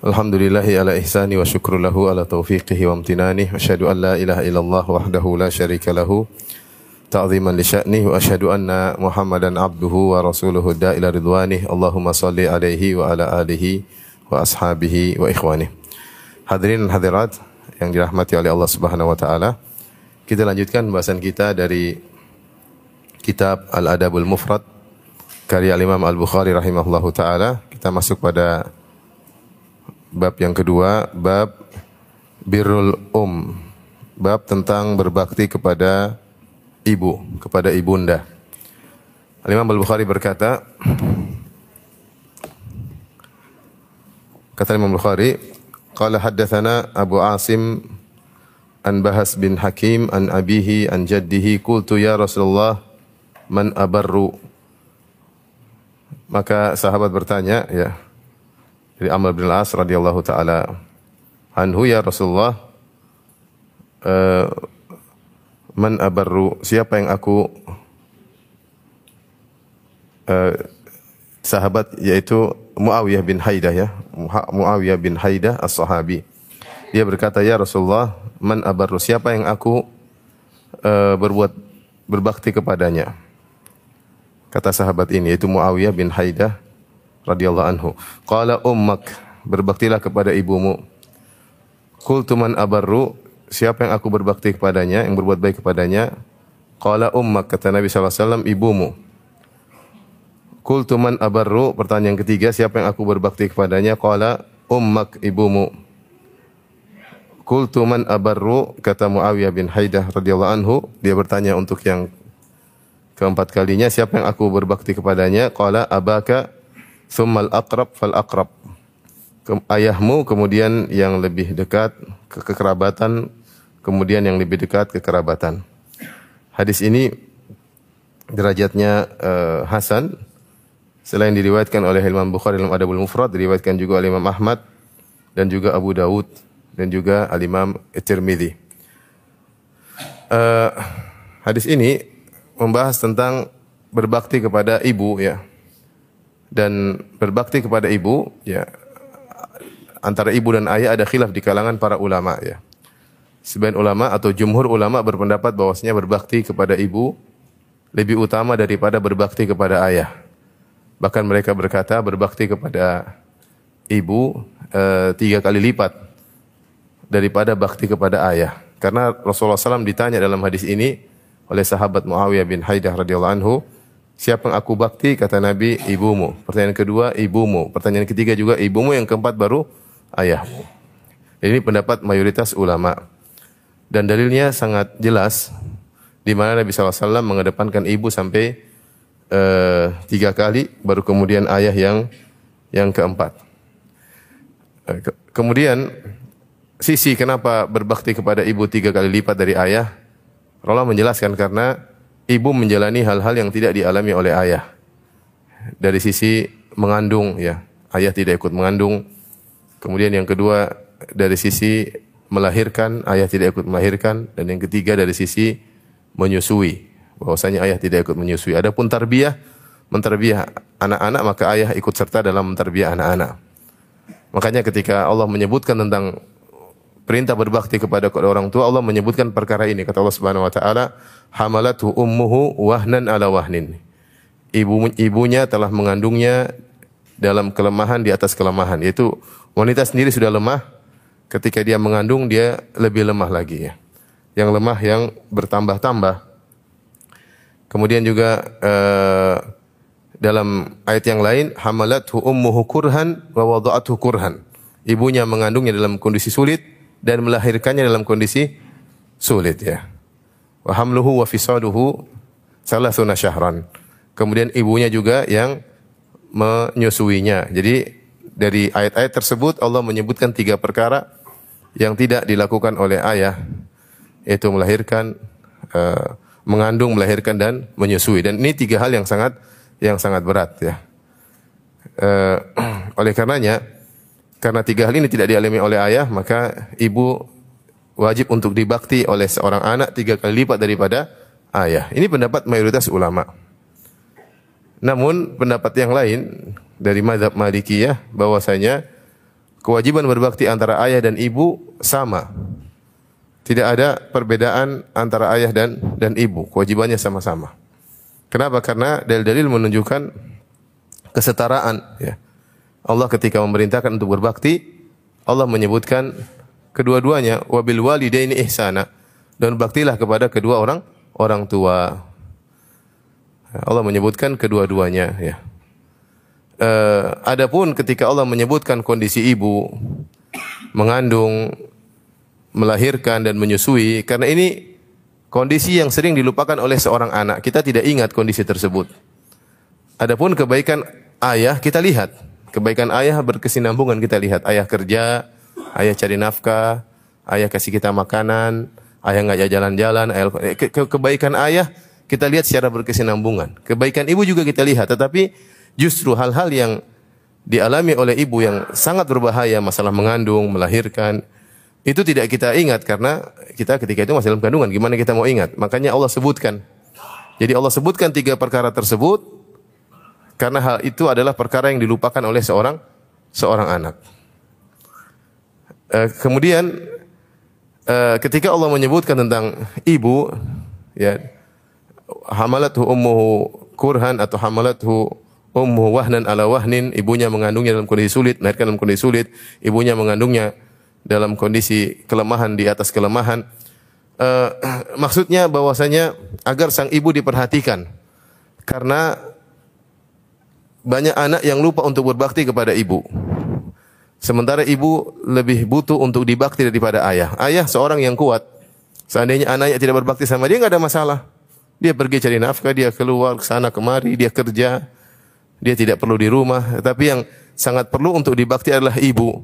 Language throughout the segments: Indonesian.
Alhamdulillahi ala ihsani wa syukru lahu ala taufiqihi wa amtinani. Wa asyhadu an la ilaha illallah wahdahu la syarika lahu. Ta'ziman li sya'nih wa asyhadu anna Muhammadan abduhu wa rasuluhu da'ila ridwanih. Allahumma salli alaihi wa ala alihi wa ashabihi wa ikhwanih. Hadirin dan hadirat yang dirahmati oleh Allah Subhanahu wa taala. Kita lanjutkan pembahasan kita dari kitab Al-Adabul Mufrad karya Imam Al-Bukhari rahimahullahu taala. Kita masuk pada bab yang kedua, bab birrul um. Bab tentang berbakti kepada ibu, kepada ibunda. Al-Imam Al-Bukhari berkata, kata Imam Al-Bukhari, qala haddatsana Abu Asim an Bahas bin Hakim an abihi an jaddihi qultu ya Rasulullah man abarru maka sahabat bertanya ya dari Amr bin Al-As radhiyallahu taala anhu ya Rasulullah eh, man abarru siapa yang aku eh, sahabat yaitu Muawiyah bin Haidah ya Muawiyah bin Haidah as-sahabi. Dia berkata ya Rasulullah man abarru siapa yang aku eh, berbuat berbakti kepadanya? Kata sahabat ini yaitu Muawiyah bin Haidah radhiyallahu anhu. Qala ummak, berbaktilah kepada ibumu. Qultu man abarru, siapa yang aku berbakti kepadanya, yang berbuat baik kepadanya? Qala ummak, kata Nabi SAW, ibumu. Qultu man abarru, pertanyaan ketiga, siapa yang aku berbakti kepadanya? Qala ummak, ibumu. Qultu man abarru, kata Muawiyah bin Haidah radhiyallahu anhu, dia bertanya untuk yang Keempat kalinya siapa yang aku berbakti kepadanya? Qala abaka thummal aqrab fal aqrab. Ayahmu kemudian yang lebih dekat ke kekerabatan kemudian yang lebih dekat kekerabatan. Hadis ini derajatnya eh, hasan selain diriwayatkan oleh Imam Bukhari dalam Adabul Mufrad diriwayatkan juga oleh Imam Ahmad dan juga Abu Daud dan juga Al Imam At-Tirmidzi. Eh, hadis ini membahas tentang berbakti kepada ibu ya. Dan berbakti kepada ibu ya antara ibu dan ayah ada khilaf di kalangan para ulama ya. Sebagian ulama atau jumhur ulama berpendapat bahwasanya berbakti kepada ibu lebih utama daripada berbakti kepada ayah. Bahkan mereka berkata berbakti kepada ibu eh, tiga kali lipat daripada bakti kepada ayah. Karena Rasulullah SAW ditanya dalam hadis ini, oleh sahabat Muawiyah bin Haidah radhiyallahu anhu, siapa yang aku bakti? Kata Nabi, ibumu. Pertanyaan kedua, ibumu. Pertanyaan ketiga juga ibumu, yang keempat baru ayahmu. Ini pendapat mayoritas ulama. Dan dalilnya sangat jelas di mana Nabi SAW mengedepankan ibu sampai eh, tiga kali, baru kemudian ayah yang yang keempat. Eh, ke- kemudian sisi kenapa berbakti kepada ibu tiga kali lipat dari ayah Allah menjelaskan karena ibu menjalani hal-hal yang tidak dialami oleh ayah. Dari sisi mengandung ya, ayah tidak ikut mengandung. Kemudian yang kedua dari sisi melahirkan, ayah tidak ikut melahirkan dan yang ketiga dari sisi menyusui. Bahwasanya ayah tidak ikut menyusui. Adapun tarbiyah, mentarbiah anak-anak maka ayah ikut serta dalam mentarbiah anak-anak. Makanya ketika Allah menyebutkan tentang perintah berbakti kepada orang tua Allah menyebutkan perkara ini. Kata Allah Subhanahu wa taala hamalathu ummuhu wahnan ala wahnin. Ibu ibunya telah mengandungnya dalam kelemahan di atas kelemahan. Yaitu wanita sendiri sudah lemah ketika dia mengandung dia lebih lemah lagi ya. Yang lemah yang bertambah-tambah. Kemudian juga eh, dalam ayat yang lain hamalathu ummuhu kurhan wa wada'athu kurhan. Ibunya mengandungnya dalam kondisi sulit dan melahirkannya dalam kondisi sulit ya. Wa hamluhu wa fisaluhu salasuna syahran. Kemudian ibunya juga yang menyusuinya. Jadi dari ayat-ayat tersebut Allah menyebutkan tiga perkara yang tidak dilakukan oleh ayah yaitu melahirkan, eh, mengandung, melahirkan dan menyusui. Dan ini tiga hal yang sangat yang sangat berat ya. Eh, oleh karenanya, karena tiga hal ini tidak dialami oleh ayah, maka ibu wajib untuk dibakti oleh seorang anak tiga kali lipat daripada ayah. Ini pendapat mayoritas ulama. Namun pendapat yang lain dari madhab Malikiyah bahwasanya kewajiban berbakti antara ayah dan ibu sama. Tidak ada perbedaan antara ayah dan dan ibu, kewajibannya sama-sama. Kenapa? Karena dalil-dalil menunjukkan kesetaraan ya. Allah ketika memerintahkan untuk berbakti, Allah menyebutkan kedua-duanya wabil walidaini ihsana dan baktilah kepada kedua orang orang tua. Allah menyebutkan kedua-duanya ya. Uh, adapun ketika Allah menyebutkan kondisi ibu mengandung, melahirkan dan menyusui karena ini kondisi yang sering dilupakan oleh seorang anak. Kita tidak ingat kondisi tersebut. Adapun kebaikan ayah kita lihat. Kebaikan ayah berkesinambungan kita lihat. Ayah kerja, ayah cari nafkah, ayah kasih kita makanan, ayah nggak jalan-jalan, ke ke kebaikan ayah kita lihat secara berkesinambungan. Kebaikan ibu juga kita lihat, tetapi justru hal-hal yang dialami oleh ibu yang sangat berbahaya, masalah mengandung, melahirkan, itu tidak kita ingat karena kita ketika itu masih dalam kandungan. Gimana kita mau ingat? Makanya Allah sebutkan. Jadi Allah sebutkan tiga perkara tersebut karena hal itu adalah perkara yang dilupakan oleh seorang seorang anak. Uh, kemudian uh, ketika Allah menyebutkan tentang ibu, ya hamalathu ummuhu kurhan atau hamalathu ummuhu wahnan ala wahnin, ibunya mengandungnya dalam kondisi sulit, melahirkan dalam kondisi sulit, ibunya mengandungnya dalam kondisi kelemahan di atas kelemahan. Uh, maksudnya bahwasanya agar sang ibu diperhatikan karena banyak anak yang lupa untuk berbakti kepada ibu. Sementara ibu lebih butuh untuk dibakti daripada ayah. Ayah seorang yang kuat. Seandainya anaknya tidak berbakti sama dia nggak ada masalah. Dia pergi cari nafkah, dia keluar ke sana kemari, dia kerja. Dia tidak perlu di rumah. Tapi yang sangat perlu untuk dibakti adalah ibu.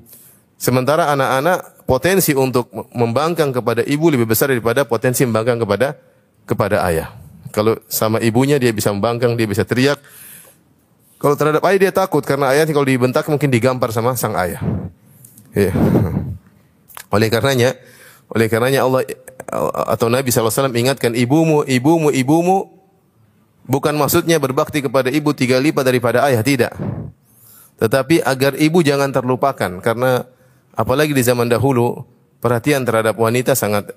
Sementara anak-anak potensi untuk membangkang kepada ibu lebih besar daripada potensi membangkang kepada kepada ayah. Kalau sama ibunya dia bisa membangkang, dia bisa teriak, kalau terhadap ayah dia takut karena ayah kalau dibentak mungkin digampar sama sang ayah. Ya. Oleh karenanya, oleh karenanya Allah atau Nabi SAW ingatkan ibumu, ibumu, ibumu bukan maksudnya berbakti kepada ibu tiga lipat daripada ayah, tidak. Tetapi agar ibu jangan terlupakan karena apalagi di zaman dahulu perhatian terhadap wanita sangat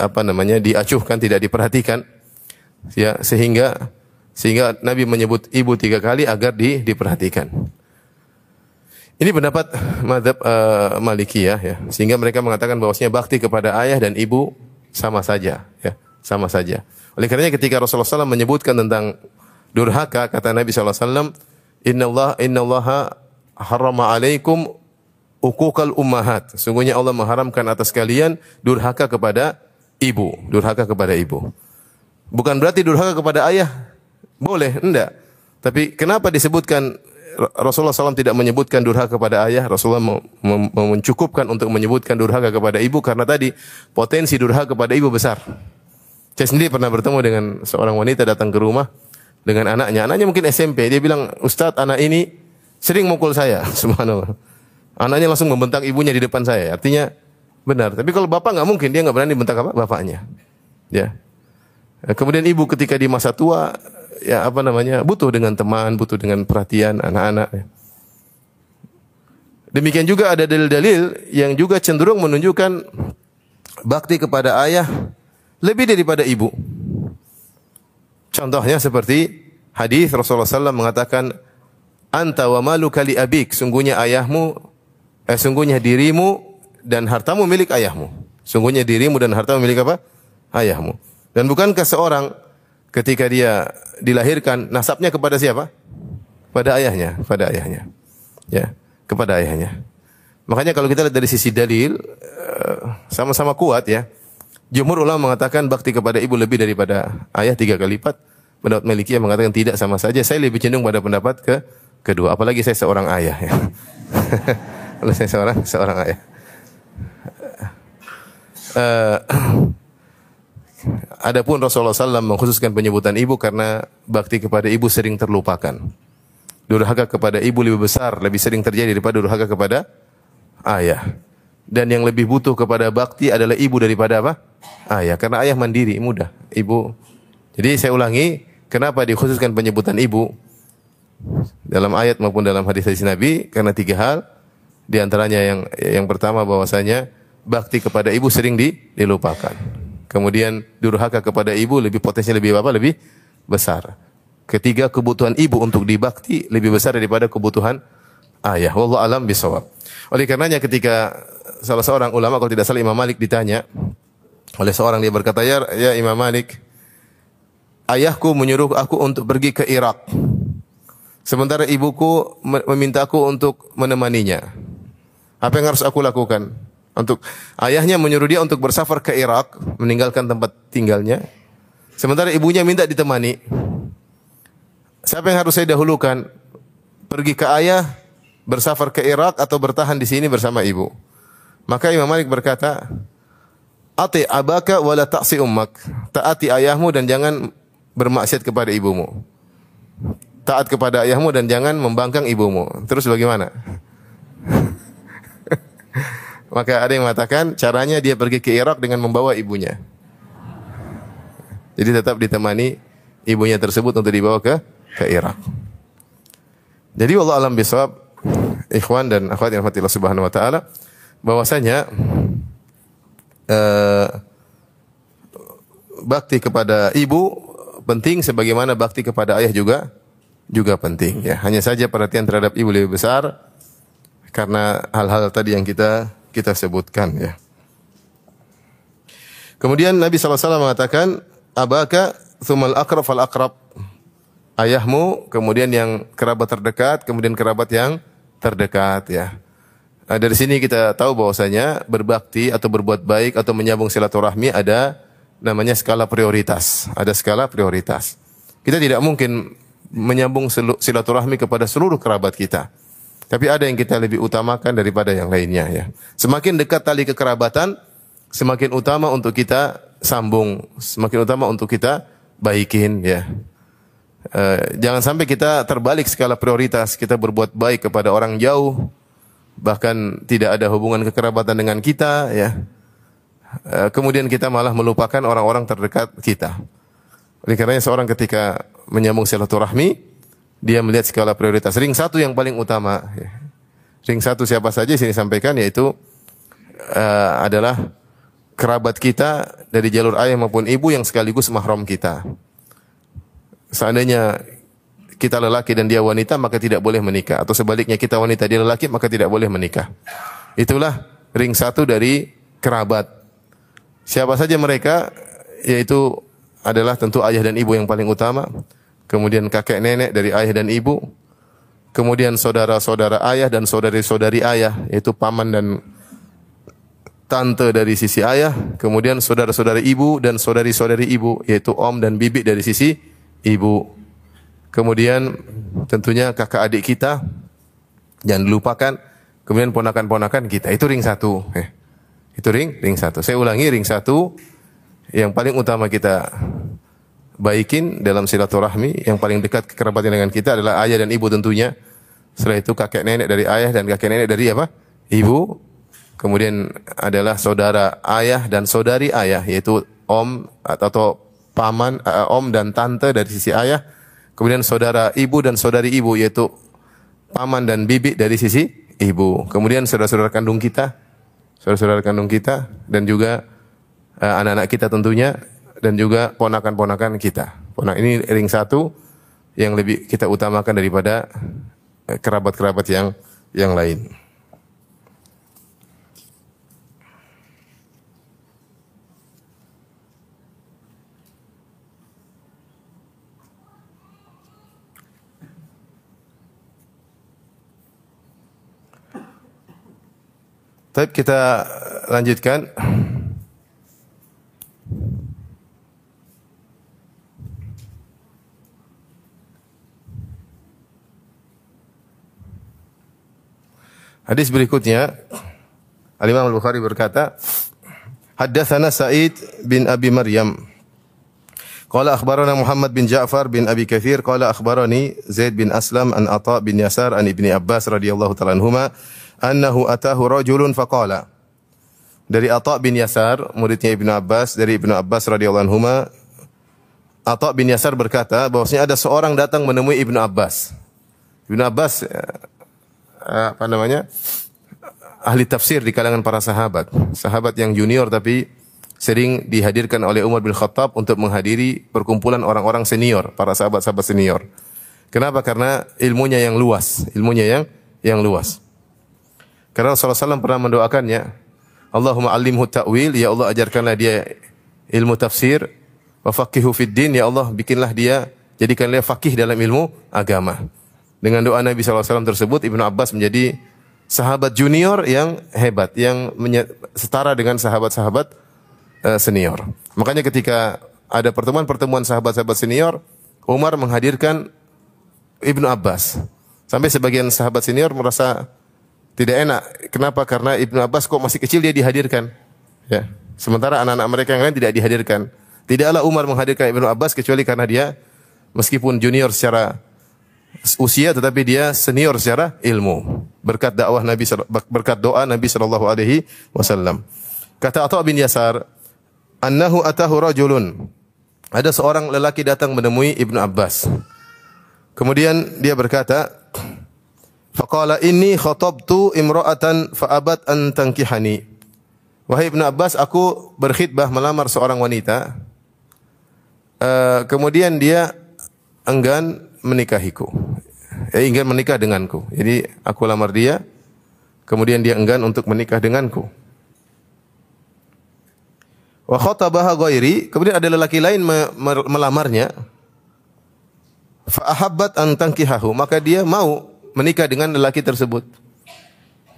apa namanya diacuhkan, tidak diperhatikan. Ya, sehingga sehingga Nabi menyebut ibu tiga kali agar di, diperhatikan. Ini pendapat madhab uh, Malikiyah ya. Sehingga mereka mengatakan bahwasanya bakti kepada ayah dan ibu sama saja ya, sama saja. Oleh karenanya ketika Rasulullah SAW menyebutkan tentang durhaka kata Nabi SAW, Inna Allah Inna Allah harama alaikum ukukal ummahat. Sungguhnya Allah mengharamkan atas kalian durhaka kepada ibu, durhaka kepada ibu. Bukan berarti durhaka kepada ayah boleh, enggak. Tapi kenapa disebutkan Rasulullah SAW tidak menyebutkan durhaka kepada ayah, Rasulullah mencukupkan untuk menyebutkan durhaka kepada ibu karena tadi potensi durhaka kepada ibu besar. Saya sendiri pernah bertemu dengan seorang wanita datang ke rumah dengan anaknya. Anaknya mungkin SMP. Dia bilang, Ustadz anak ini sering mukul saya. Subhanallah. Anaknya langsung membentak ibunya di depan saya. Artinya benar. Tapi kalau bapak nggak mungkin, dia nggak berani bentak apa? Bapaknya. Ya. Kemudian ibu ketika di masa tua ya apa namanya butuh dengan teman, butuh dengan perhatian anak-anak. Demikian juga ada dalil-dalil yang juga cenderung menunjukkan bakti kepada ayah lebih daripada ibu. Contohnya seperti hadis Rasulullah SAW mengatakan, Anta wa malu kali abik, sungguhnya ayahmu, eh, sungguhnya dirimu dan hartamu milik ayahmu. Sungguhnya dirimu dan hartamu milik apa? Ayahmu. Dan bukankah seorang ketika dia dilahirkan nasabnya kepada siapa? Pada ayahnya, pada ayahnya. Ya, kepada ayahnya. Makanya kalau kita lihat dari sisi dalil eh, sama-sama kuat ya. Jumhur ulama mengatakan bakti kepada ibu lebih daripada ayah tiga kali lipat. Pendapat Malikiyah mengatakan tidak sama saja. Saya lebih cenderung pada pendapat ke kedua. Apalagi saya seorang ayah ya. Kalau saya seorang seorang ayah. Uh, Adapun Rasulullah SAW mengkhususkan penyebutan ibu karena bakti kepada ibu sering terlupakan. Durhaka kepada ibu lebih besar, lebih sering terjadi daripada durhaka kepada ayah. Dan yang lebih butuh kepada bakti adalah ibu daripada apa? Ayah. Karena ayah mandiri, mudah. Ibu. Jadi saya ulangi, kenapa dikhususkan penyebutan ibu? Dalam ayat maupun dalam hadis-hadis Nabi, karena tiga hal. Di antaranya yang yang pertama bahwasanya bakti kepada ibu sering di, dilupakan. Kemudian durhaka kepada ibu lebih potensi lebih apa? Lebih besar. Ketiga kebutuhan ibu untuk dibakti lebih besar daripada kebutuhan ayah. Wallahu alam bisawab. Oleh karenanya ketika salah seorang ulama kalau tidak salah Imam Malik ditanya oleh seorang dia berkata ya, ya Imam Malik ayahku menyuruh aku untuk pergi ke Irak. Sementara ibuku memintaku untuk menemaninya. Apa yang harus aku lakukan? Untuk ayahnya menyuruh dia untuk bersafar ke Irak, meninggalkan tempat tinggalnya. Sementara ibunya minta ditemani. Siapa yang harus saya dahulukan? Pergi ke ayah, bersafar ke Irak atau bertahan di sini bersama ibu? Maka Imam Malik berkata, Ati abaka wala ta'si ummak. Taati ayahmu dan jangan bermaksiat kepada ibumu. Taat kepada ayahmu dan jangan membangkang ibumu. Terus bagaimana? Maka ada yang mengatakan caranya dia pergi ke Irak dengan membawa ibunya. Jadi tetap ditemani ibunya tersebut untuk dibawa ke ke Irak. Jadi Allah alam bisawab ikhwan dan akhwat yang Allah Subhanahu wa taala bahwasanya eh, bakti kepada ibu penting sebagaimana bakti kepada ayah juga juga penting ya. Hanya saja perhatian terhadap ibu lebih besar karena hal-hal tadi yang kita kita sebutkan ya. Kemudian Nabi SAW mengatakan, Abaka thumal akrab fal akrab. Ayahmu, kemudian yang kerabat terdekat, kemudian kerabat yang terdekat ya. Nah, dari sini kita tahu bahwasanya berbakti atau berbuat baik atau menyambung silaturahmi ada namanya skala prioritas. Ada skala prioritas. Kita tidak mungkin menyambung silaturahmi kepada seluruh kerabat kita. Tapi ada yang kita lebih utamakan daripada yang lainnya ya. Semakin dekat tali kekerabatan, semakin utama untuk kita sambung, semakin utama untuk kita baikin ya. Uh, jangan sampai kita terbalik skala prioritas, kita berbuat baik kepada orang jauh, bahkan tidak ada hubungan kekerabatan dengan kita ya. Uh, kemudian kita malah melupakan orang-orang terdekat kita. Oleh karenanya seorang ketika menyambung silaturahmi, dia melihat skala prioritas. Ring satu yang paling utama. Ring satu siapa saja sini sampaikan yaitu uh, adalah kerabat kita dari jalur ayah maupun ibu yang sekaligus mahram kita. Seandainya kita lelaki dan dia wanita maka tidak boleh menikah atau sebaliknya kita wanita dia lelaki maka tidak boleh menikah. Itulah ring satu dari kerabat. Siapa saja mereka yaitu adalah tentu ayah dan ibu yang paling utama kemudian kakek nenek dari ayah dan ibu, kemudian saudara-saudara ayah dan saudari-saudari ayah, yaitu paman dan tante dari sisi ayah, kemudian saudara-saudari ibu dan saudari-saudari ibu, yaitu om dan bibi dari sisi ibu. Kemudian tentunya kakak adik kita, jangan dilupakan. Kemudian ponakan-ponakan kita, itu ring satu. Eh, itu ring, ring satu. Saya ulangi, ring satu yang paling utama kita baikin dalam silaturahmi yang paling dekat kekerabatan dengan kita adalah ayah dan ibu tentunya. Setelah itu kakek nenek dari ayah dan kakek nenek dari apa? Ibu. Kemudian adalah saudara ayah dan saudari ayah yaitu om atau paman, uh, om dan tante dari sisi ayah. Kemudian saudara ibu dan saudari ibu yaitu paman dan bibi dari sisi ibu. Kemudian saudara-saudara kandung kita, saudara-saudara kandung kita dan juga uh, anak-anak kita tentunya dan juga ponakan-ponakan kita. Ponak ini ring satu yang lebih kita utamakan daripada eh, kerabat-kerabat yang yang lain. Tapi kita lanjutkan. Hadis berikutnya. Al Imam Al Bukhari berkata, Haddatsana Sa'id bin Abi Maryam. Qala akhbarana Muhammad bin Ja'far bin Abi Kathir qala akhbarani Zaid bin Aslam an Atha bin Yasar an Ibni Abbas radhiyallahu ta'ala anhuma annahu atahu rajulun faqala. Dari Atha bin Yasar muridnya Ibnu Abbas dari Ibnu Abbas radhiyallahu anhuma Atha bin Yasar berkata bahwasanya ada seorang datang menemui Ibnu Abbas. Ibnu Abbas apa namanya ahli tafsir di kalangan para sahabat sahabat yang junior tapi sering dihadirkan oleh Umar bin Khattab untuk menghadiri perkumpulan orang-orang senior, para sahabat-sahabat senior. Kenapa? Karena ilmunya yang luas, ilmunya yang yang luas. Karena Rasulullah SAW pernah mendoakannya, Allahumma alimhu ta'wil, ya Allah ajarkanlah dia ilmu tafsir, wa faqihu fid din, ya Allah bikinlah dia, jadikanlah fakih dalam ilmu agama. Dengan doa Nabi SAW tersebut, Ibnu Abbas menjadi sahabat junior yang hebat, yang setara dengan sahabat-sahabat uh, senior. Makanya ketika ada pertemuan-pertemuan sahabat-sahabat senior, Umar menghadirkan Ibnu Abbas. Sampai sebagian sahabat senior merasa tidak enak. Kenapa? Karena Ibnu Abbas kok masih kecil dia dihadirkan. Ya. Sementara anak-anak mereka yang lain tidak dihadirkan. Tidaklah Umar menghadirkan Ibnu Abbas kecuali karena dia meskipun junior secara usia tetapi dia senior secara ilmu. Berkat dakwah Nabi berkat doa Nabi sallallahu alaihi wasallam. Kata Atha bin Yasar, annahu atahu rajulun. Ada seorang lelaki datang menemui Ibnu Abbas. Kemudian dia berkata, Faqala inni khatabtu imra'atan fa'abat an tankihani. Wahai Ibnu Abbas, aku berkhidbah melamar seorang wanita. Uh, kemudian dia enggan menikahiku. Eh, ingin menikah denganku. Jadi aku lamar dia, kemudian dia enggan untuk menikah denganku. Wa khatabaha ghairi, kemudian ada lelaki lain melamarnya. Fa ahabbat maka dia mau menikah dengan lelaki tersebut.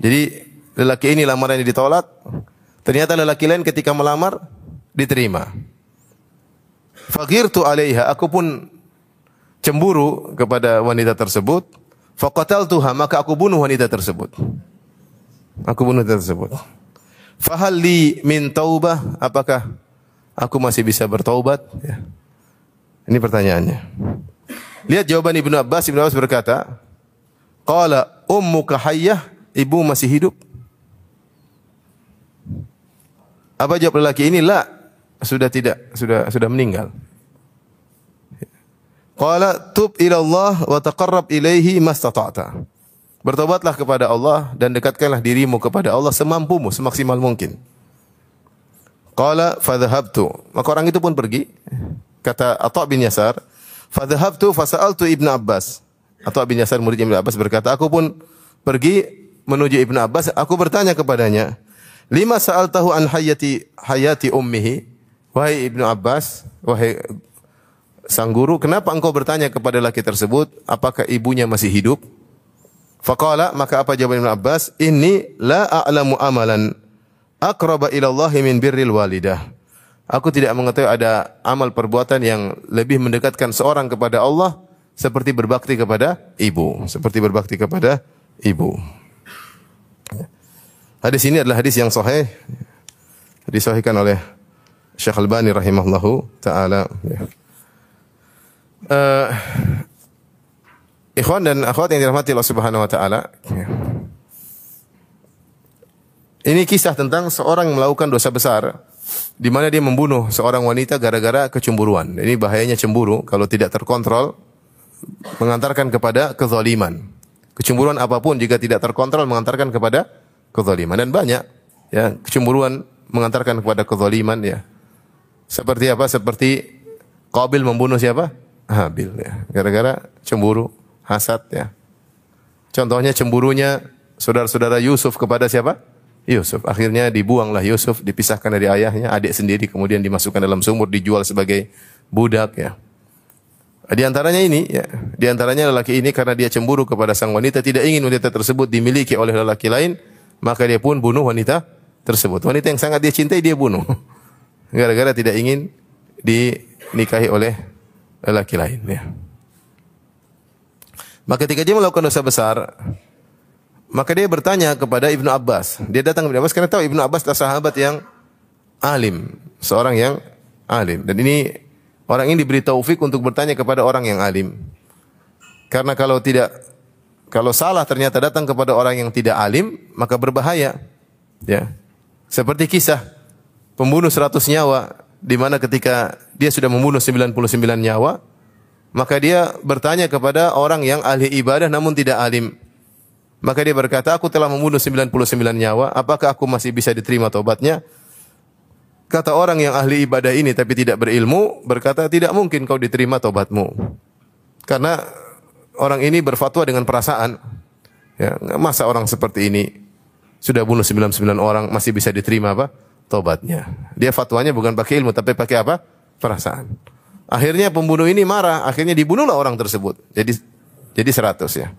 Jadi lelaki ini lamarannya ditolak, ternyata lelaki lain ketika melamar diterima. Fagirtu alaiha, aku pun cemburu kepada wanita tersebut. Faqataltuha, maka aku bunuh wanita tersebut. Aku bunuh wanita tersebut. Fahal li min taubah? Apakah aku masih bisa bertaubat? Ya. Ini pertanyaannya. Lihat jawaban Ibnu Abbas. Ibnu Abbas berkata, Qala ummuka hayyah, ibu masih hidup. Apa jawab lelaki ini? La, sudah tidak, sudah sudah meninggal. Qala tub ila Allah wa taqarrab ilaihi mastata'ta. Bertobatlah kepada Allah dan dekatkanlah dirimu kepada Allah semampumu, semaksimal mungkin. Qala fadhahabtu. Maka orang itu pun pergi. Kata Atha bin Yasar, fadhahabtu fasa'altu Ibnu Abbas. Atha bin Yasar murid Ibnu Abbas berkata, aku pun pergi menuju Ibnu Abbas, aku bertanya kepadanya, "Lima sa'altahu an hayati hayati ummihi?" Wahai Ibnu Abbas, wahai sang guru, kenapa engkau bertanya kepada laki tersebut apakah ibunya masih hidup? Faqala maka apa jawaban Ibnu Abbas? Inni la a'lamu amalan aqraba ila Allah min birril walidah. Aku tidak mengetahui ada amal perbuatan yang lebih mendekatkan seorang kepada Allah seperti berbakti kepada ibu, seperti berbakti kepada ibu. Hadis ini adalah hadis yang sahih disahihkan oleh Syekh Al-Bani rahimahullahu taala. Uh, Ikhwan dan akhwat yang dirahmati Allah Subhanahu wa taala. Ini kisah tentang seorang yang melakukan dosa besar di mana dia membunuh seorang wanita gara-gara kecemburuan. Ini bahayanya cemburu kalau tidak terkontrol mengantarkan kepada kezaliman. Kecemburuan apa pun jika tidak terkontrol mengantarkan kepada kezaliman dan banyak ya kecemburuan mengantarkan kepada kezaliman ya. Seperti apa? Seperti Qabil membunuh siapa? Habil ya. Gara-gara cemburu hasad ya. Contohnya cemburunya saudara-saudara Yusuf kepada siapa? Yusuf. Akhirnya dibuanglah Yusuf, dipisahkan dari ayahnya, adik sendiri kemudian dimasukkan dalam sumur, dijual sebagai budak ya. Di antaranya ini, ya, di antaranya lelaki ini karena dia cemburu kepada sang wanita, tidak ingin wanita tersebut dimiliki oleh lelaki lain, maka dia pun bunuh wanita tersebut. Wanita yang sangat dia cintai dia bunuh. Gara-gara tidak ingin dinikahi oleh lelaki lain. Ya. Maka ketika dia melakukan dosa besar, maka dia bertanya kepada Ibnu Abbas. Dia datang ke Ibnu Abbas karena tahu Ibnu Abbas adalah sahabat yang alim, seorang yang alim. Dan ini orang ini diberi taufik untuk bertanya kepada orang yang alim. Karena kalau tidak kalau salah ternyata datang kepada orang yang tidak alim, maka berbahaya. Ya. Seperti kisah pembunuh 100 nyawa di mana ketika dia sudah membunuh 99 nyawa, maka dia bertanya kepada orang yang ahli ibadah namun tidak alim. Maka dia berkata, aku telah membunuh 99 nyawa, apakah aku masih bisa diterima tobatnya? Kata orang yang ahli ibadah ini tapi tidak berilmu, berkata, tidak mungkin kau diterima tobatmu. Karena orang ini berfatwa dengan perasaan. Ya, masa orang seperti ini sudah bunuh 99 orang masih bisa diterima apa? Tobatnya. Dia fatwanya bukan pakai ilmu tapi pakai apa? Perasaan. Akhirnya pembunuh ini marah, akhirnya dibunuhlah orang tersebut. Jadi jadi 100 ya.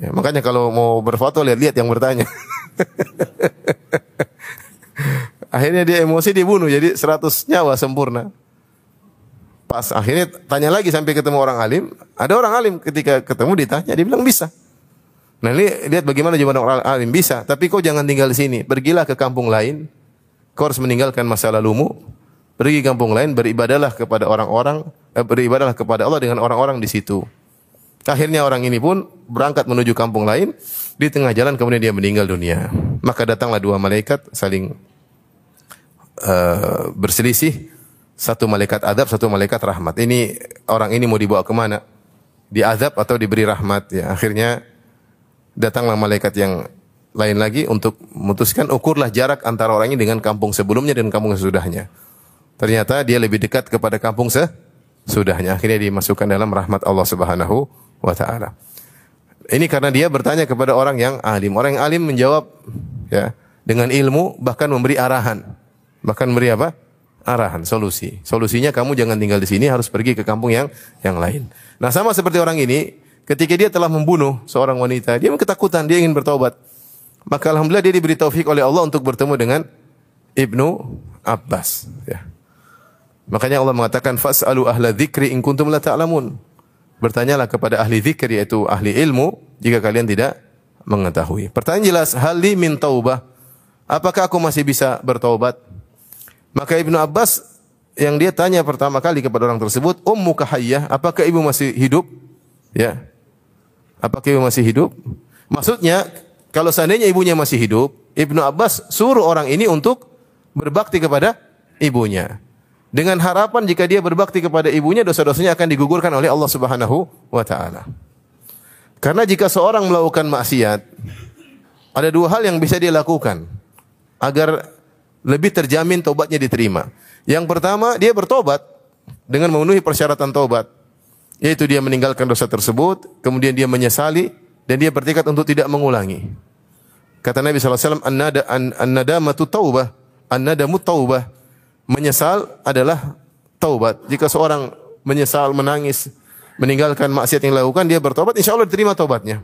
Ya, makanya kalau mau berfoto lihat-lihat yang bertanya. akhirnya dia emosi dibunuh jadi 100 nyawa sempurna. Pas akhirnya tanya lagi sampai ketemu orang alim, ada orang alim ketika ketemu ditanya dia bilang bisa. Nah lihat bagaimana jawaban orang alim bisa, tapi kau jangan tinggal di sini, pergilah ke kampung lain. Kau harus meninggalkan masa lalumu, pergi kampung lain beribadahlah kepada orang-orang, eh, beribadahlah kepada Allah dengan orang-orang di situ. Akhirnya orang ini pun berangkat menuju kampung lain. Di tengah jalan kemudian dia meninggal dunia. Maka datanglah dua malaikat saling uh, berselisih. Satu malaikat adab, satu malaikat rahmat. Ini orang ini mau dibawa ke mana? Diazab atau diberi rahmat? Ya, akhirnya datanglah malaikat yang lain lagi untuk memutuskan ukurlah jarak antara orang ini dengan kampung sebelumnya dan kampung sesudahnya. Ternyata dia lebih dekat kepada kampung sesudahnya. Akhirnya dimasukkan dalam rahmat Allah Subhanahu wa taala. Ini karena dia bertanya kepada orang yang alim. Orang yang alim menjawab ya dengan ilmu bahkan memberi arahan. Bahkan memberi apa? Arahan, solusi. Solusinya kamu jangan tinggal di sini, harus pergi ke kampung yang yang lain. Nah, sama seperti orang ini, ketika dia telah membunuh seorang wanita, dia ketakutan, dia ingin bertobat. Maka alhamdulillah dia diberi taufik oleh Allah untuk bertemu dengan Ibnu Abbas, ya. Makanya Allah mengatakan fas'alu ahla dzikri in kuntum la ta'lamun. Bertanyalah kepada ahli dzikir yaitu ahli ilmu jika kalian tidak mengetahui. Pertanyaan jelas, hali min taubah. Apakah aku masih bisa bertaubat? Maka Ibnu Abbas yang dia tanya pertama kali kepada orang tersebut, "Ummu kahayyah, apakah ibu masih hidup?" Ya. Apakah ibu masih hidup? Maksudnya, kalau seandainya ibunya masih hidup, Ibnu Abbas suruh orang ini untuk berbakti kepada ibunya. Dengan harapan jika dia berbakti kepada ibunya, dosa-dosanya akan digugurkan oleh Allah Subhanahu wa taala. Karena jika seorang melakukan maksiat, ada dua hal yang bisa dia lakukan agar lebih terjamin tobatnya diterima. Yang pertama, dia bertobat dengan memenuhi persyaratan tobat, yaitu dia meninggalkan dosa tersebut, kemudian dia menyesali dan dia bertekad untuk tidak mengulangi. Kata Nabi SAW, an-nada an-nadamatu taubah, an-nadamu taubah. Menyesal adalah taubat. Jika seorang menyesal, menangis, meninggalkan maksiat yang dilakukan, dia bertobat, insya Allah diterima tobatnya.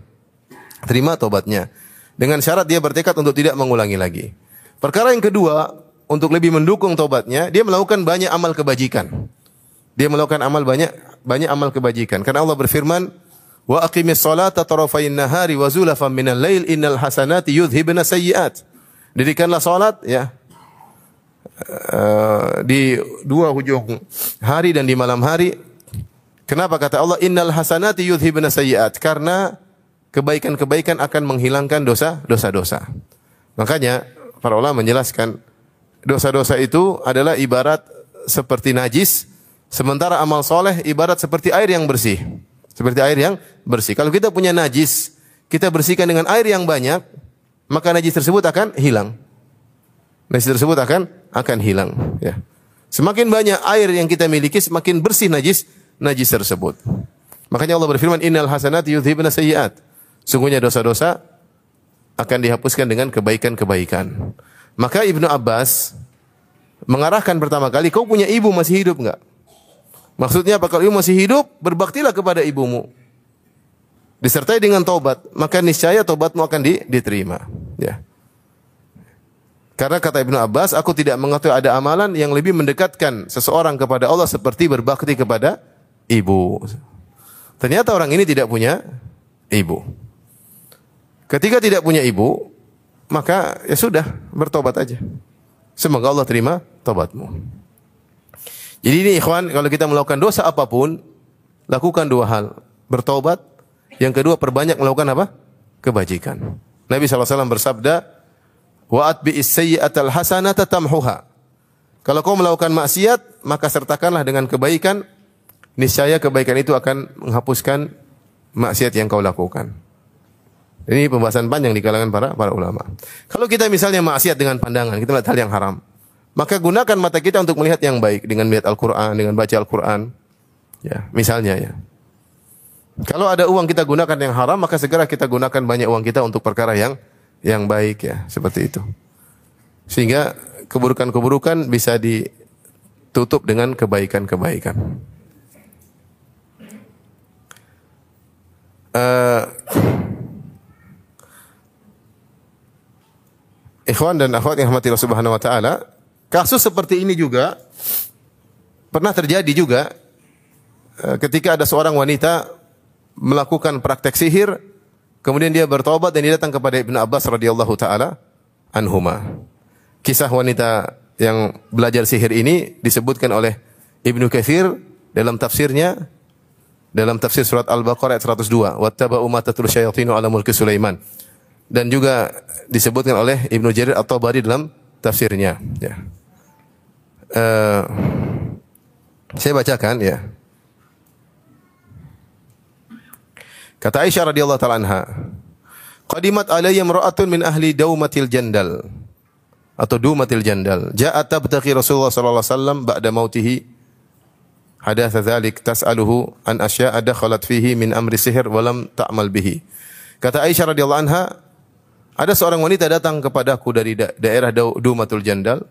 Terima tobatnya. Dengan syarat dia bertekad untuk tidak mengulangi lagi. Perkara yang kedua, untuk lebih mendukung tobatnya, dia melakukan banyak amal kebajikan. Dia melakukan amal banyak banyak amal kebajikan. Karena Allah berfirman, "Wa aqimis salata tarafayn nahari wa zulafan minal lail innal hasanati yudhibna sayyi'at." Dirikanlah salat ya. Uh, di dua hujung hari dan di malam hari. Kenapa kata Allah innal hasanati yudhibna sayyi'at? Karena kebaikan-kebaikan akan menghilangkan dosa dosa-dosa. Makanya para ulama menjelaskan dosa-dosa itu adalah ibarat seperti najis, sementara amal soleh ibarat seperti air yang bersih. Seperti air yang bersih. Kalau kita punya najis, kita bersihkan dengan air yang banyak, maka najis tersebut akan hilang. Najis tersebut akan akan hilang. Ya. Semakin banyak air yang kita miliki, semakin bersih najis najis tersebut. Makanya Allah berfirman, Innal hasanati yudhibna sayyiat. Sungguhnya dosa-dosa akan dihapuskan dengan kebaikan-kebaikan. Maka Ibnu Abbas mengarahkan pertama kali, kau punya ibu masih hidup enggak? Maksudnya apa? Kalau ibu masih hidup, berbaktilah kepada ibumu. Disertai dengan taubat, maka niscaya taubatmu akan diterima. Ya. Karena kata Ibnu Abbas, aku tidak mengetahui ada amalan yang lebih mendekatkan seseorang kepada Allah seperti berbakti kepada ibu. Ternyata orang ini tidak punya ibu. Ketika tidak punya ibu, maka ya sudah bertobat aja. Semoga Allah terima tobatmu. Jadi ini ikhwan, kalau kita melakukan dosa apa pun, lakukan dua hal. Bertobat, yang kedua perbanyak melakukan apa? Kebajikan. Nabi SAW bersabda, Wa'at bi'is sayyi'atal hasanata tamhuha. Kalau kau melakukan maksiat, maka sertakanlah dengan kebaikan, niscaya kebaikan itu akan menghapuskan maksiat yang kau lakukan. Ini pembahasan panjang di kalangan para para ulama. Kalau kita misalnya maksiat dengan pandangan, kita melihat hal yang haram, maka gunakan mata kita untuk melihat yang baik dengan melihat Al-Qur'an, dengan baca Al-Qur'an. Ya, misalnya ya. Kalau ada uang kita gunakan yang haram, maka segera kita gunakan banyak uang kita untuk perkara yang yang baik ya, seperti itu. Sehingga keburukan-keburukan bisa ditutup dengan kebaikan-kebaikan. Uh, Ikhwan dan akhwat yang rahmati Allah Subhanahu wa taala, kasus seperti ini juga pernah terjadi juga uh, ketika ada seorang wanita melakukan praktek sihir, kemudian dia bertobat dan dia datang kepada Ibnu Abbas radhiyallahu taala anhuma. Kisah wanita yang belajar sihir ini disebutkan oleh Ibnu Katsir dalam tafsirnya dalam tafsir surat Al-Baqarah ayat 102, "Wattaba'u ma tatul syayatinu ala mulki Sulaiman." dan juga disebutkan oleh Ibnu Jarir atau Bari dalam tafsirnya. Ya. Uh, saya bacakan ya. Kata Aisyah radhiyallahu taala anha, "Qadimat alayya imra'atun min ahli daumatil jandal." Atau dumatil jandal. Ja'at tabtaqi Rasulullah sallallahu alaihi wasallam ba'da mautihi. Hadatha dzalik tas'aluhu an asya'a dakhalat fihi min amri sihir wa lam ta'mal bihi. Kata Aisyah radhiyallahu anha, ada seorang wanita datang kepadaku dari da daerah Dumatul Jandal.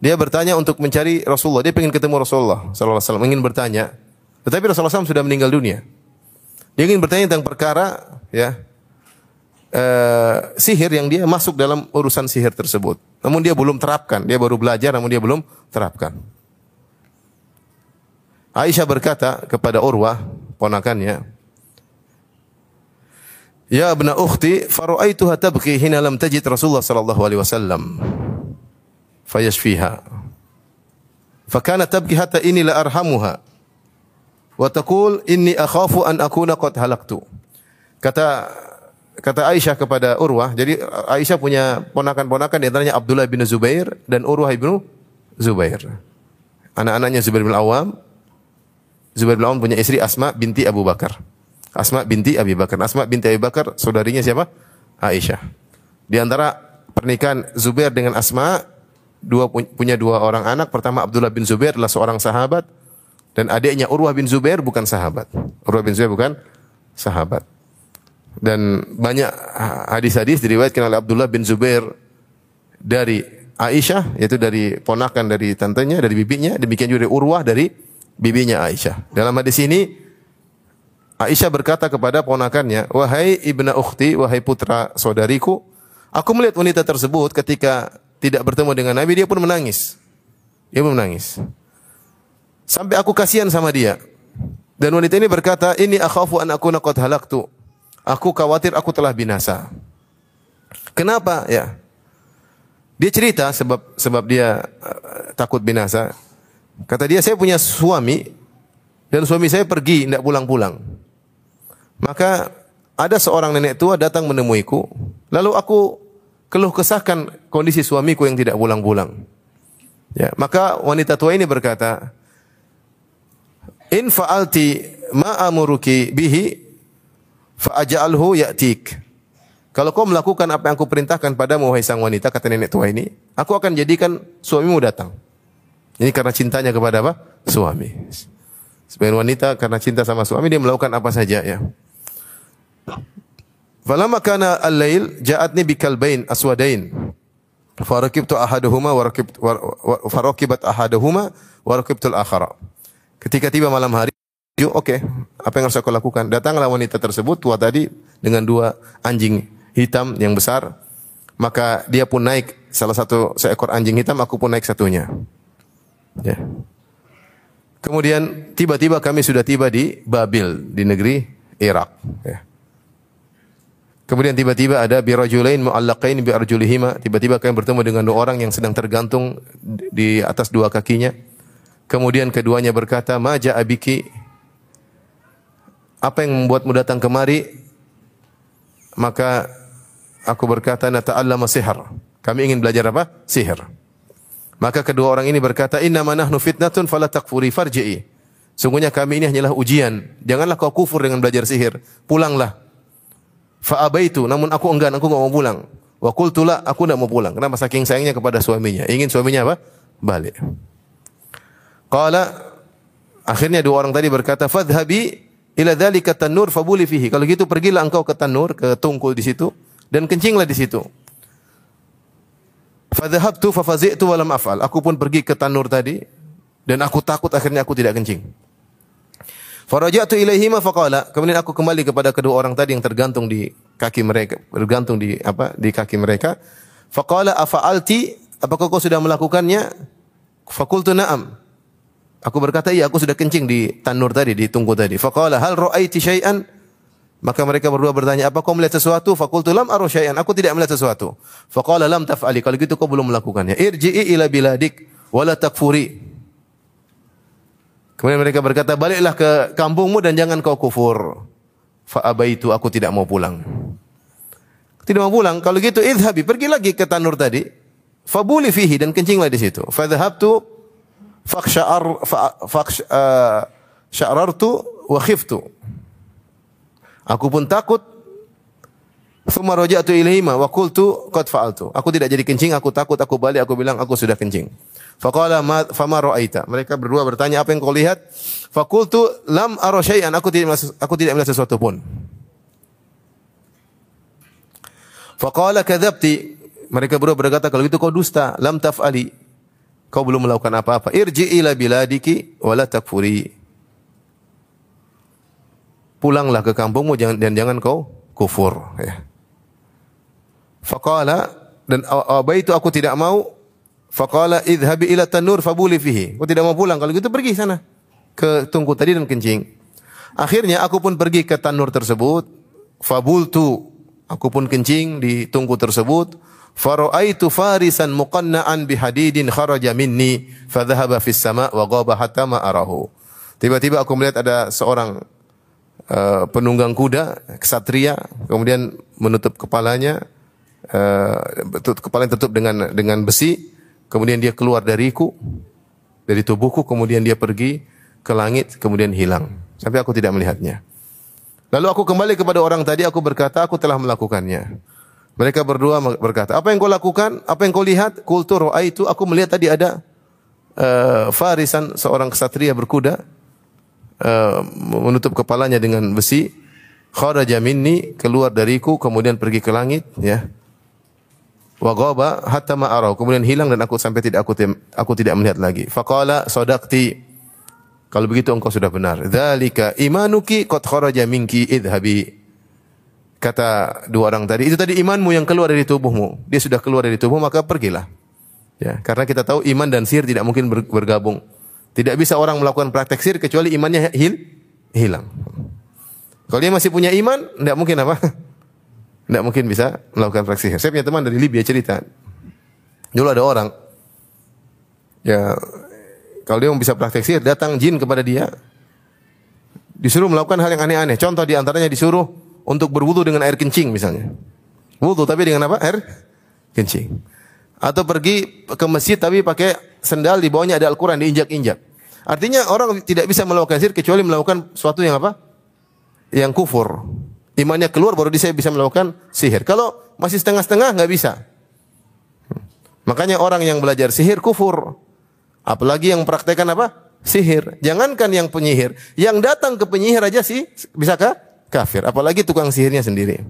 Dia bertanya untuk mencari Rasulullah. Dia ingin ketemu Rasulullah sallallahu alaihi wasallam, ingin bertanya. Tetapi Rasulullah SAW sudah meninggal dunia. Dia ingin bertanya tentang perkara ya uh, sihir yang dia masuk dalam urusan sihir tersebut. Namun dia belum terapkan. Dia baru belajar namun dia belum terapkan. Aisyah berkata kepada Urwah, ponakannya, Ya abna ukhti, fara'aituha tabki hina lam tajid Rasulullah sallallahu alaihi wasallam. Fayashfiha. Fakana tabki hatta inni la arhamuha. Wa taqul inni akhafu an akuna qad halaktu. Kata kata Aisyah kepada Urwah, jadi Aisyah punya ponakan-ponakan di antaranya Abdullah bin Zubair dan Urwah bin Zubair. Anak-anaknya Zubair bin Awam. Zubair bin Awam punya istri Asma binti Abu Bakar. Asma binti Abi Bakar. Asma binti Abi Bakar saudarinya siapa? Aisyah. Di antara pernikahan Zubair dengan Asma dua punya dua orang anak. Pertama Abdullah bin Zubair adalah seorang sahabat dan adiknya Urwah bin Zubair bukan sahabat. Urwah bin Zubair bukan sahabat. Dan banyak hadis-hadis diriwayatkan oleh Abdullah bin Zubair dari Aisyah yaitu dari ponakan dari tantenya, dari bibinya, demikian juga dari Urwah dari bibinya Aisyah. Dalam hadis ini Aisyah berkata kepada ponakannya, "Wahai ibna ukhti, wahai putra saudariku, aku melihat wanita tersebut ketika tidak bertemu dengan Nabi, dia pun menangis. Dia pun menangis. Sampai aku kasihan sama dia. Dan wanita ini berkata, "Ini akhafu an akuna qad halaktu." Aku khawatir aku telah binasa. Kenapa? Ya. Dia cerita sebab sebab dia uh, takut binasa. Kata dia, "Saya punya suami dan suami saya pergi tidak pulang-pulang." Maka ada seorang nenek tua datang menemuiku. Lalu aku keluh kesahkan kondisi suamiku yang tidak pulang-pulang. Ya, maka wanita tua ini berkata, "In fa'alti ma amuruki bihi fa'aj'alhu ya'tik." Kalau kau melakukan apa yang aku perintahkan padamu wahai sang wanita kata nenek tua ini, aku akan jadikan suamimu datang. Ini karena cintanya kepada apa? Suami. Sebagian wanita karena cinta sama suami dia melakukan apa saja ya. Falamma kana al-lail ja'atni bikalbain aswadain. Farakibtu ahaduhuma wa rakibt farakibat ahaduhuma wa rakibtul akhara. Ketika tiba malam hari, oke, okay, apa yang harus aku lakukan? Datanglah wanita tersebut tua tadi dengan dua anjing hitam yang besar. Maka dia pun naik salah satu seekor anjing hitam, aku pun naik satunya. Ya. Kemudian tiba-tiba kami sudah tiba di Babil di negeri Irak. Ya. Kemudian tiba-tiba ada birajulain mu'allaqain bi arjulihima. Tiba-tiba kami bertemu dengan dua orang yang sedang tergantung di atas dua kakinya. Kemudian keduanya berkata, "Maja abiki?" Apa yang membuatmu datang kemari? Maka aku berkata, "Nata'allama sihir." Kami ingin belajar apa? Sihir. Maka kedua orang ini berkata, "Inna nahnu fitnatun fala takfuri farji'i." Sungguhnya kami ini hanyalah ujian. Janganlah kau kufur dengan belajar sihir. Pulanglah. Fa abaitu, namun aku enggan, aku enggak mau pulang. Wa qultu la, aku enggak mau pulang. Kenapa saking sayangnya kepada suaminya? Ingin suaminya apa? Balik. Qala akhirnya dua orang tadi berkata, "Fadhhabi ila dzalika tanur fabuli fihi." Kalau gitu pergilah engkau ke tanur, ke tungkul di situ dan kencinglah di situ. Fadhahabtu fafazi'tu wa lam af'al. Aku pun pergi ke tanur tadi dan aku takut akhirnya aku tidak kencing. Faraja'tu ilaihima faqala. Kemudian aku kembali kepada kedua orang tadi yang tergantung di kaki mereka, bergantung di apa? di kaki mereka. Faqala afa'alti? Apakah kau sudah melakukannya? Fakultu na'am. Aku berkata, iya aku sudah kencing di tanur tadi, di tungku tadi. Faqala hal ra'aiti syai'an? Maka mereka berdua bertanya, apa kau melihat sesuatu? Fakultu lam aru syai'an. Aku tidak melihat sesuatu. Faqala lam taf'ali. Kalau gitu kau belum melakukannya. Irji'i ila biladik wala takfuri. Kemudian mereka berkata, baliklah ke kampungmu dan jangan kau kufur. Fa'abaitu, aku tidak mau pulang. Tidak mau pulang. Kalau gitu, idhabi, pergi lagi ke tanur tadi. Fabuli fihi dan kencinglah di situ. Fadhahabtu faksha'ar faksh uh, sya'rartu wa khiftu. Aku pun takut Thumma raja'tu ilaihima wa qultu qad fa'altu. Aku tidak jadi kencing, aku takut, aku balik, aku bilang aku sudah kencing. Faqala ma fama ra'aita. Mereka berdua bertanya, apa yang kau lihat? Faqultu lam ara syai'an. Aku tidak aku tidak melihat sesuatu pun. Faqala kadzabti. Mereka berdua berkata, kalau itu kau dusta, lam taf'ali. Kau belum melakukan apa-apa. Irji ila biladiki wa la takfuri. Pulanglah ke kampungmu dan jangan kau kufur. Ya. Faqala dan apa itu aku tidak mau. Faqala idhabi ila tanur fabuli fihi. Aku tidak mau pulang. Kalau gitu pergi sana ke tungku tadi dan kencing. Akhirnya aku pun pergi ke tanur tersebut. Fabultu. Aku pun kencing di tungku tersebut. Faraitu farisan muqanna'an bihadidin kharaja minni fadhahaba fis sama wa ghaba hatta ma arahu. Tiba-tiba aku melihat ada seorang uh, penunggang kuda, kesatria, kemudian menutup kepalanya, uh, kepala tutup dengan dengan besi, kemudian dia keluar dariku, dari tubuhku, kemudian dia pergi ke langit, kemudian hilang. Sampai aku tidak melihatnya. Lalu aku kembali kepada orang tadi, aku berkata, aku telah melakukannya. Mereka berdua berkata, apa yang kau lakukan? Apa yang kau lihat? Kultur itu aku melihat tadi ada uh, farisan seorang kesatria berkuda uh, menutup kepalanya dengan besi. Kharaja minni keluar dariku kemudian pergi ke langit ya. Wa ghaba hatta ma kemudian hilang dan aku sampai tidak aku aku tidak melihat lagi. Faqala sadaqti kalau begitu engkau sudah benar. Dzalika imanuki qad kharaja minki idhabi kata dua orang tadi, itu tadi imanmu yang keluar dari tubuhmu. Dia sudah keluar dari tubuh, maka pergilah. Ya, karena kita tahu iman dan sihir tidak mungkin bergabung. Tidak bisa orang melakukan praktek sihir kecuali imannya hil, hilang. Kalau dia masih punya iman, tidak mungkin apa? Tidak mungkin bisa melakukan praktek sihir. Saya punya teman dari Libya cerita. Dulu ada orang, ya kalau dia bisa praktek sihir, datang jin kepada dia, disuruh melakukan hal yang aneh-aneh. Contoh di antaranya disuruh untuk berwudu dengan air kencing misalnya. Wudu tapi dengan apa? Air kencing. Atau pergi ke masjid tapi pakai sendal di bawahnya ada Al-Qur'an diinjak-injak. Artinya orang tidak bisa melakukan sihir kecuali melakukan sesuatu yang apa? Yang kufur. Imannya keluar baru dia bisa melakukan sihir. Kalau masih setengah-setengah nggak bisa. Makanya orang yang belajar sihir kufur. Apalagi yang praktekkan apa? Sihir. Jangankan yang penyihir, yang datang ke penyihir aja sih bisakah? kafir, apalagi tukang sihirnya sendiri.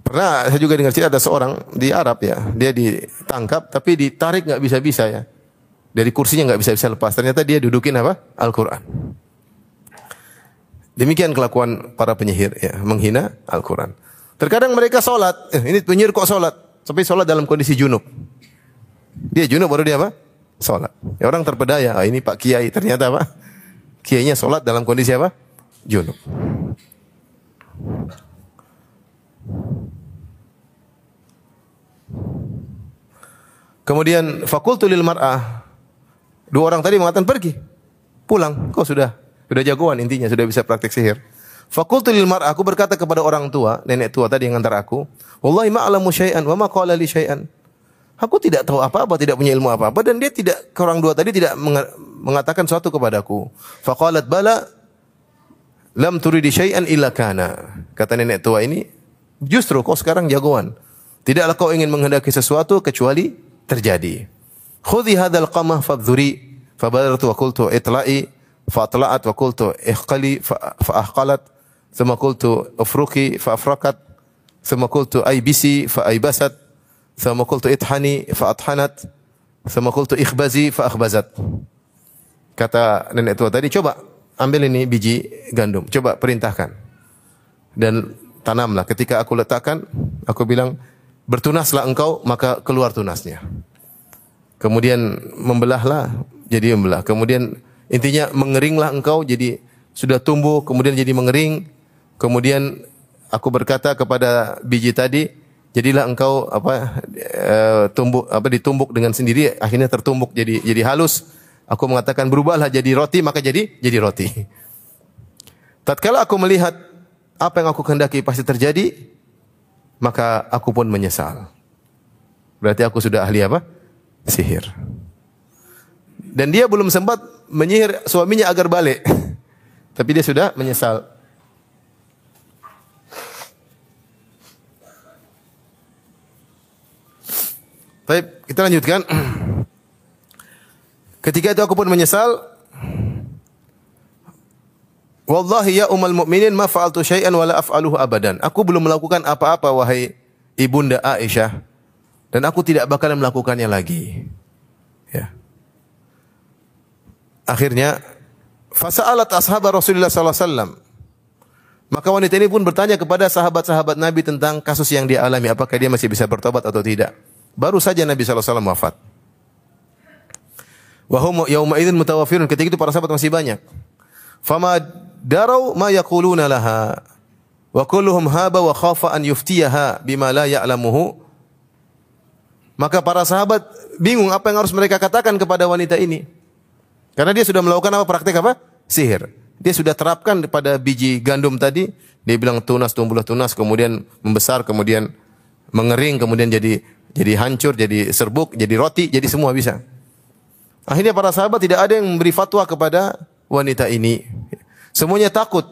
Pernah saya juga dengar cerita ada seorang di Arab ya, dia ditangkap tapi ditarik nggak bisa-bisa ya. Dari kursinya nggak bisa-bisa lepas. Ternyata dia dudukin apa? Al-Qur'an. Demikian kelakuan para penyihir ya, menghina Al-Qur'an. Terkadang mereka sholat, eh, ini penyihir kok sholat? Sampai sholat dalam kondisi junub. Dia junub baru dia apa? Sholat. Ya orang terpedaya, ah, ini Pak Kiai ternyata apa? kiainya sholat dalam kondisi apa? Junub. Kemudian fakultu lil mar'ah. Dua orang tadi mengatakan pergi. Pulang. Kau sudah sudah jagoan intinya sudah bisa praktik sihir. Fakultu lil mar'ah aku berkata kepada orang tua, nenek tua tadi yang antar aku, "Wallahi ma alamu syai'an wa ma qala li syai'an." Aku tidak tahu apa-apa, tidak punya ilmu apa-apa dan dia tidak orang dua tadi tidak menga- mengatakan sesuatu kepadaku. Faqalat bala lam turidi syai'an illa kana. Kata nenek tua ini, justru kau sekarang jagoan. Tidaklah kau ingin menghendaki sesuatu kecuali terjadi. Khudhi hadzal qamah fadhuri fabadartu wa qultu itla'i Fatla'at وقلت qultu ihqali fa قلت افركي qultu afruki fa afrakat thumma qultu aibisi fa aibasat thumma qultu ithani fa athanat thumma fa. Kata nenek tua tadi, coba ambil ini biji gandum, coba perintahkan. Dan tanamlah. Ketika aku letakkan, aku bilang, bertunaslah engkau, maka keluar tunasnya. Kemudian membelahlah, jadi membelah. Kemudian Intinya mengeringlah engkau jadi sudah tumbuh kemudian jadi mengering. Kemudian aku berkata kepada biji tadi, jadilah engkau apa e, tumbuh apa ditumbuk dengan sendiri akhirnya tertumbuk jadi jadi halus. Aku mengatakan berubahlah jadi roti maka jadi jadi roti. Tatkala aku melihat apa yang aku kehendaki pasti terjadi, maka aku pun menyesal. Berarti aku sudah ahli apa? Sihir. Dan dia belum sempat menyihir suaminya agar balik. Tapi dia sudah menyesal. Baik, kita lanjutkan. Ketika itu aku pun menyesal. Wallahi ya umal mu'minin ma fa'altu syai'an wa la af'aluhu abadan. Aku belum melakukan apa-apa wahai ibunda Aisyah dan aku tidak bakalan melakukannya lagi. Ya. Akhirnya fasa'alat ashabar Rasulullah wasallam. Maka wanita ini pun bertanya kepada sahabat-sahabat Nabi tentang kasus yang dia alami, apakah dia masih bisa bertobat atau tidak. Baru saja Nabi wasallam wafat. Wa hum yauma idzin mutawafirun. Ketika itu para sahabat masih banyak. Fama darau ma yaquluna laha. Wa kulluhum haba wa khafa an yuftiyaha bima la ya'lamuhu. Maka para sahabat bingung apa yang harus mereka katakan kepada wanita ini. Karena dia sudah melakukan apa praktek apa? Sihir. Dia sudah terapkan pada biji gandum tadi, dia bilang tunas tumbuhlah tunas, kemudian membesar, kemudian mengering, kemudian jadi jadi hancur, jadi serbuk, jadi roti, jadi semua bisa. Akhirnya para sahabat tidak ada yang memberi fatwa kepada wanita ini. Semuanya takut.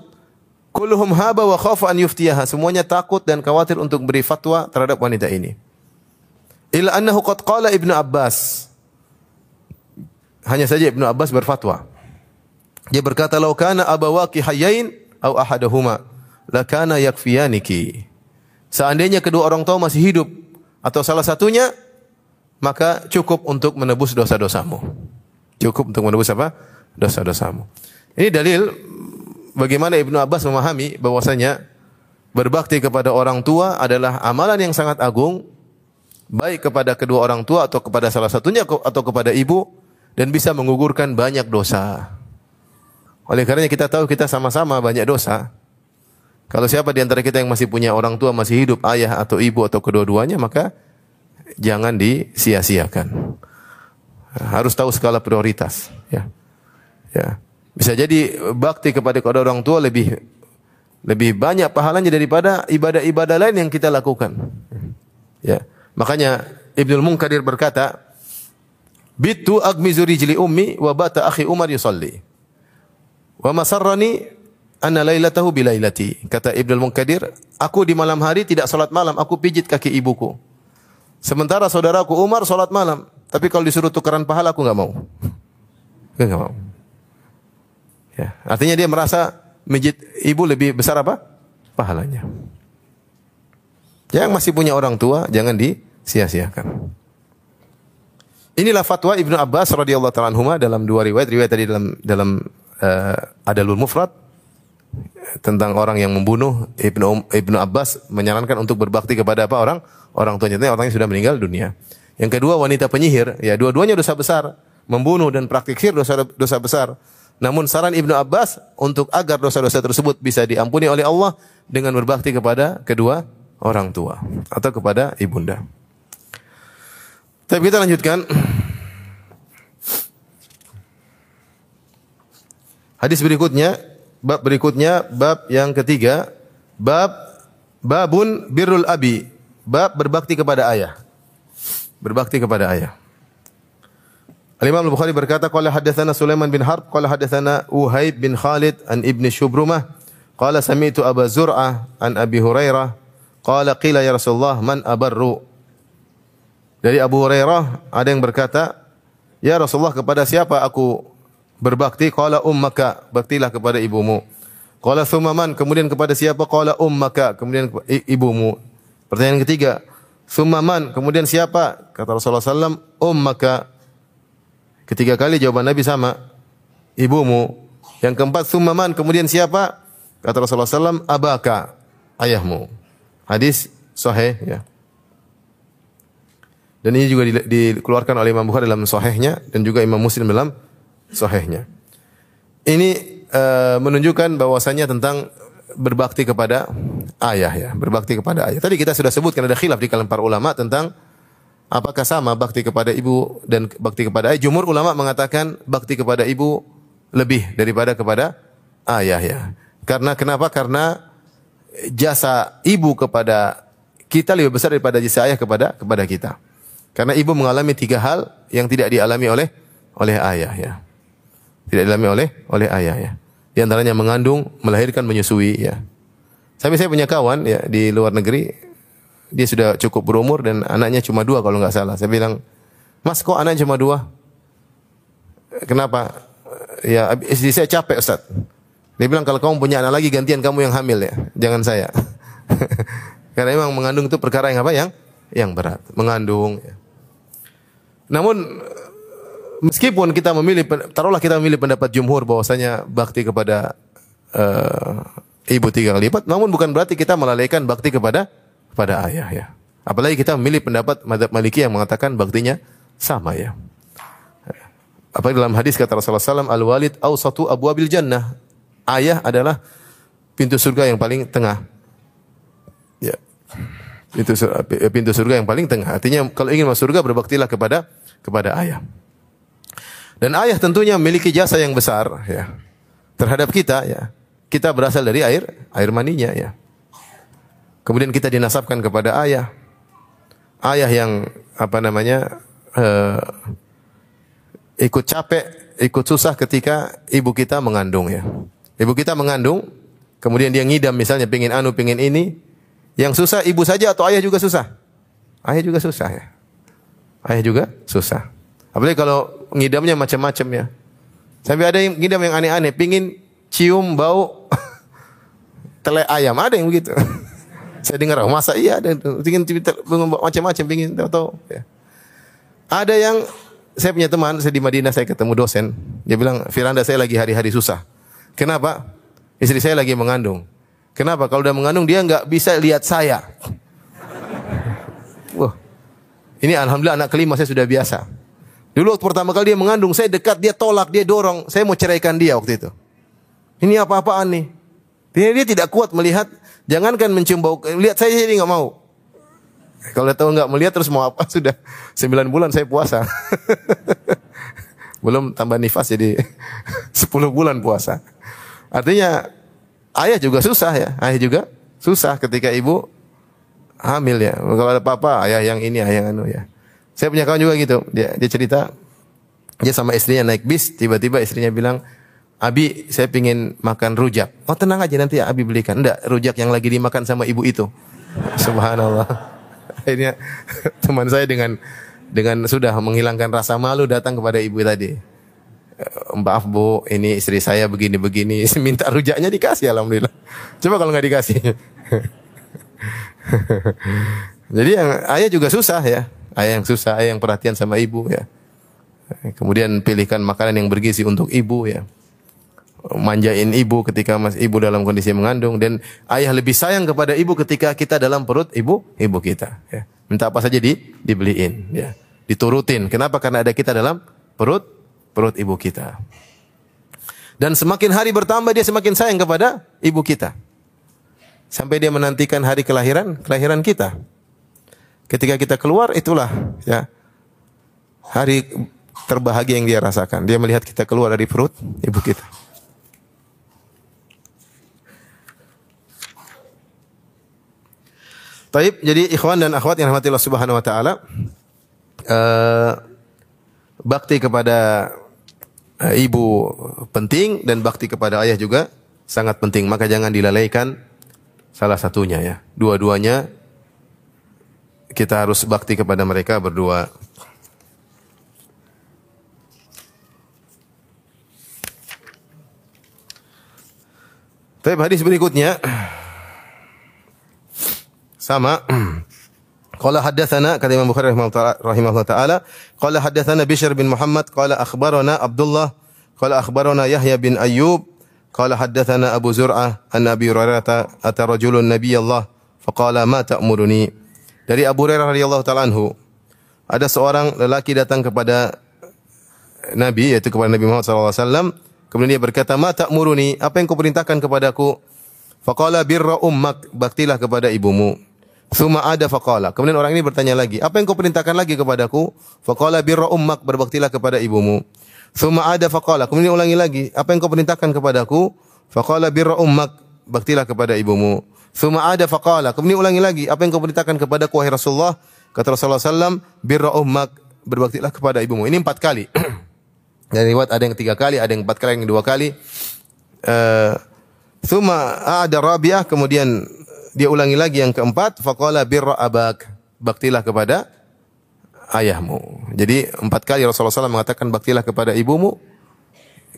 Kulluhum haba wa khafa an yuftiyaha. Semuanya takut dan khawatir untuk beri fatwa terhadap wanita ini. Illa annahu qad qala Ibnu Abbas. Hanya saja Ibnu Abbas berfatwa. Dia berkata, "Lau kana abawaki hayyain au ahaduhuma, lakana yakfiyaniki." Seandainya kedua orang tua masih hidup atau salah satunya, maka cukup untuk menebus dosa-dosamu. Cukup untuk menebus apa? Dosa-dosamu. Ini dalil bagaimana Ibnu Abbas memahami bahwasanya berbakti kepada orang tua adalah amalan yang sangat agung baik kepada kedua orang tua atau kepada salah satunya atau kepada ibu dan bisa menggugurkan banyak dosa. Oleh karenanya kita tahu kita sama-sama banyak dosa. Kalau siapa di antara kita yang masih punya orang tua masih hidup, ayah atau ibu atau kedua-duanya, maka jangan disia-siakan. Harus tahu skala prioritas. Ya, ya. Bisa jadi bakti kepada kedua orang tua lebih lebih banyak pahalanya daripada ibadah-ibadah lain yang kita lakukan. Ya, makanya Ibnu Munkadir berkata, Bitu agmizu rijli ummi wa bata akhi Umar yusalli. Wa masarrani anna lailatahu bilailati. Kata Ibnu Munkadir, aku di malam hari tidak salat malam, aku pijit kaki ibuku. Sementara saudaraku Umar salat malam, tapi kalau disuruh tukaran pahala aku enggak mau. Enggak mau. Ya, artinya dia merasa mijit ibu lebih besar apa? Pahalanya. Yang masih punya orang tua jangan disia-siakan. Inilah fatwa Ibnu Abbas radhiyallahu taala anhuma dalam dua riwayat, riwayat tadi dalam dalam uh, Adalul Mufrad tentang orang yang membunuh Ibnu Ibnu Abbas menyarankan untuk berbakti kepada apa orang orang tuanya orang yang sudah meninggal dunia. Yang kedua wanita penyihir, ya dua-duanya dosa besar, membunuh dan praktik sihir dosa dosa besar. Namun saran Ibnu Abbas untuk agar dosa-dosa tersebut bisa diampuni oleh Allah dengan berbakti kepada kedua orang tua atau kepada ibunda. Tapi kita lanjutkan. Hadis berikutnya, bab berikutnya, bab yang ketiga, bab babun birrul abi, bab berbakti kepada ayah. Berbakti kepada ayah. Al-Imam Al-Bukhari berkata, qala hadatsana Sulaiman bin Harb, qala hadatsana Uhaib bin Khalid an Ibn Shubrumah, qala sami'tu Aba Zur'ah an Abi Hurairah, qala qila ya Rasulullah man abarru. Dari Abu Hurairah ada yang berkata, "Ya Rasulullah, kepada siapa aku berbakti?" Qala ummaka, baktilah kepada ibumu. Qala thumaman, kemudian kepada siapa? Qala ummaka, kemudian ibumu. Pertanyaan ketiga, thumaman, kemudian siapa? Kata Rasulullah sallam, ummaka. Ketiga kali jawaban Nabi sama, ibumu. Yang keempat, thumaman, kemudian siapa? Kata Rasulullah sallam, abaka, ayahmu. Hadis sahih ya. Dan ini juga dikeluarkan oleh Imam Bukhari dalam sahihnya dan juga Imam Muslim dalam sahihnya. Ini uh, menunjukkan bahwasanya tentang berbakti kepada ayah ya, berbakti kepada ayah. Tadi kita sudah sebutkan ada khilaf di kalangan para ulama tentang apakah sama bakti kepada ibu dan bakti kepada ayah. Jumhur ulama mengatakan bakti kepada ibu lebih daripada kepada ayah ya. Karena kenapa? Karena jasa ibu kepada kita lebih besar daripada jasa ayah kepada kepada kita. Karena ibu mengalami tiga hal yang tidak dialami oleh oleh ayah ya. Tidak dialami oleh oleh ayah ya. Di antaranya mengandung, melahirkan, menyusui ya. Sampai saya punya kawan ya di luar negeri, dia sudah cukup berumur dan anaknya cuma dua kalau nggak salah. Saya bilang, Mas kok anak cuma dua? Kenapa? Ya istri saya capek Ustaz. Dia bilang kalau kamu punya anak lagi gantian kamu yang hamil ya, jangan saya. Karena memang mengandung itu perkara yang apa? Yang yang berat. Mengandung ya. Namun meskipun kita memilih taruhlah kita memilih pendapat jumhur bahwasanya bakti kepada uh, ibu tiga kali lipat, namun bukan berarti kita melalaikan bakti kepada kepada ayah ya. Apalagi kita memilih pendapat madhab maliki yang mengatakan baktinya sama ya. Apalagi dalam hadis kata Rasulullah SAW, al-walid awsatu abwabil jannah. Ayah adalah pintu surga yang paling tengah. Ya. Itu pintu surga yang paling tengah. Artinya kalau ingin masuk surga berbaktilah kepada kepada ayah. Dan ayah tentunya memiliki jasa yang besar ya terhadap kita ya. Kita berasal dari air, air maninya ya. Kemudian kita dinasabkan kepada ayah. Ayah yang apa namanya uh, ikut capek, ikut susah ketika ibu kita mengandung ya. Ibu kita mengandung, kemudian dia ngidam misalnya pingin anu, pingin ini. Yang susah ibu saja atau ayah juga susah? Ayah juga susah ya. Ayah juga susah. Apalagi kalau ngidamnya macam-macam ya. Sampai ada yang ngidam yang aneh-aneh, pingin cium bau tele ayam, ada yang begitu. Saya dengar, oh, masa iya ada pingin macam-macam, pingin tahu-tahu. Ya. Ada yang saya punya teman, saya di Madinah saya ketemu dosen, dia bilang, Firanda saya lagi hari-hari susah. Kenapa? Istri saya lagi mengandung. Kenapa? Kalau udah mengandung dia nggak bisa lihat saya. Wah, ini alhamdulillah anak kelima saya sudah biasa. Dulu waktu pertama kali dia mengandung, saya dekat, dia tolak, dia dorong. Saya mau ceraikan dia waktu itu. Ini apa-apaan nih? Dia, dia tidak kuat melihat, jangankan mencium bau, lihat saya jadi nggak mau. Kalau tahu nggak melihat terus mau apa sudah sembilan bulan saya puasa. Belum tambah nifas jadi sepuluh bulan puasa. Artinya ayah juga susah ya, ayah juga susah ketika ibu hamil ya. Kalau ada papa, ayah yang ini, ayah yang anu ya. Saya punya kawan juga gitu. Dia dia cerita dia sama istrinya naik bis, tiba-tiba istrinya bilang, "Abi, saya pingin makan rujak." "Oh, tenang aja nanti ya Abi belikan." "Enggak, rujak yang lagi dimakan sama ibu itu." Subhanallah. Akhirnya teman saya dengan dengan sudah menghilangkan rasa malu datang kepada ibu tadi. Maaf bu, ini istri saya begini-begini, minta rujaknya dikasih alhamdulillah. Coba kalau nggak dikasih. Jadi yang ayah juga susah ya. Ayah yang susah, ayah yang perhatian sama ibu ya. Kemudian pilihkan makanan yang bergizi untuk ibu ya. Manjain ibu ketika mas ibu dalam kondisi mengandung dan ayah lebih sayang kepada ibu ketika kita dalam perut ibu ibu kita ya. Minta apa saja di dibeliin ya. Diturutin. Kenapa? Karena ada kita dalam perut perut ibu kita. Dan semakin hari bertambah dia semakin sayang kepada ibu kita sampai dia menantikan hari kelahiran kelahiran kita. Ketika kita keluar itulah ya hari terbahagia yang dia rasakan. Dia melihat kita keluar dari perut ibu kita. Taib, jadi ikhwan dan akhwat yang rahmati Allah Subhanahu wa taala, eh, bakti kepada ibu penting dan bakti kepada ayah juga sangat penting. Maka jangan dilalaikan salah satunya ya. Dua-duanya kita harus bakti kepada mereka berdua. Tapi hadis berikutnya sama Qala haddatsana kata Imam Bukhari rahimahullah taala qala haddatsana Bishr bin Muhammad qala akhbarana Abdullah qala akhbarana Yahya bin Ayyub qala haddatsana Abu Zur'ah an Abi Hurairah ata rajulun nabiyallah faqala ma ta'muruni dari Abu Hurairah radhiyallahu taala anhu ada seorang lelaki datang kepada Nabi yaitu kepada Nabi Muhammad sallallahu alaihi wasallam. Kemudian dia berkata ma ta'muruni? Apa yang kau perintahkan kepadaku? Faqala birra ummak. Baktilah kepada ibumu Suma ada faqala. Kemudian orang ini bertanya lagi, apa yang kau perintahkan lagi kepadaku? Faqala birra ummak, berbaktilah kepada ibumu. Suma ada faqala. Kemudian ulangi lagi, apa yang kau perintahkan kepadaku? Faqala birra ummak, baktilah kepada ibumu. Suma ada faqala. Kemudian ulangi lagi, apa yang kau perintahkan kepadaku wahai Rasulullah? Kata Rasulullah sallam, birra ummak, berbaktilah kepada ibumu. Ini empat kali. Dari riwayat ada yang tiga kali, ada yang empat kali, yang dua kali. Uh, Suma ada rabiah, kemudian dia ulangi lagi yang keempat, faqala birra abak. Baktilah kepada ayahmu. Jadi empat kali Rasulullah SAW mengatakan baktilah kepada ibumu.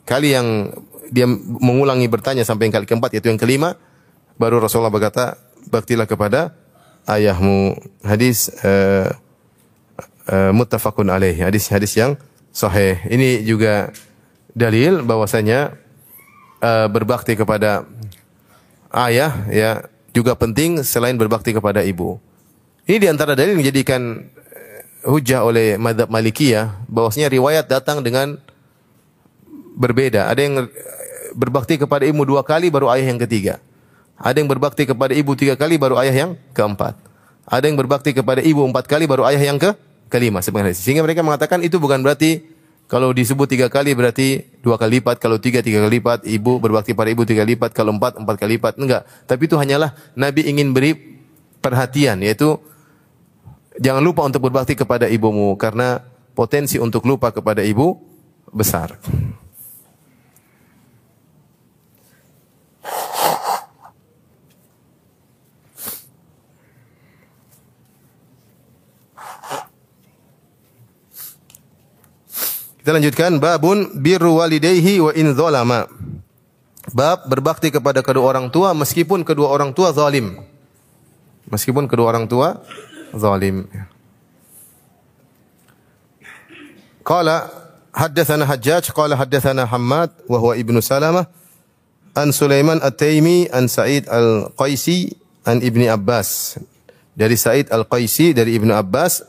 Kali yang dia mengulangi bertanya sampai yang kali keempat yaitu yang kelima, baru Rasulullah berkata baktilah kepada ayahmu. Hadis uh, uh, muttafaqun alaih. Hadis hadis yang sahih. Ini juga dalil bahwasanya uh, berbakti kepada ayah ya juga penting selain berbakti kepada ibu. Ini di antara dalil yang dijadikan eh, hujah oleh madhab Malikiyah bahwasanya riwayat datang dengan berbeda. Ada yang eh, berbakti kepada ibu dua kali baru ayah yang ketiga. Ada yang berbakti kepada ibu tiga kali baru ayah yang keempat. Ada yang berbakti kepada ibu empat kali baru ayah yang ke kelima. Sehingga mereka mengatakan itu bukan berarti kalau disebut tiga kali berarti dua kali lipat, kalau tiga tiga kali lipat, ibu berbakti pada ibu tiga kali lipat, kalau empat empat kali lipat, enggak. Tapi itu hanyalah Nabi ingin beri perhatian, yaitu jangan lupa untuk berbakti kepada ibumu karena potensi untuk lupa kepada ibu besar. Kita lanjutkan babun birru walidayhi wa in zalama. Bab berbakti kepada kedua orang tua meskipun kedua orang tua zalim. Meskipun kedua orang tua zalim. Qala haddatsana Hajjaj qala haddatsana Hammad wa huwa ibnu Salamah an Sulaiman At-Taimi an Sa'id Al-Qaisi an Ibni Abbas. Dari Sa'id Al-Qaisi dari Ibnu Abbas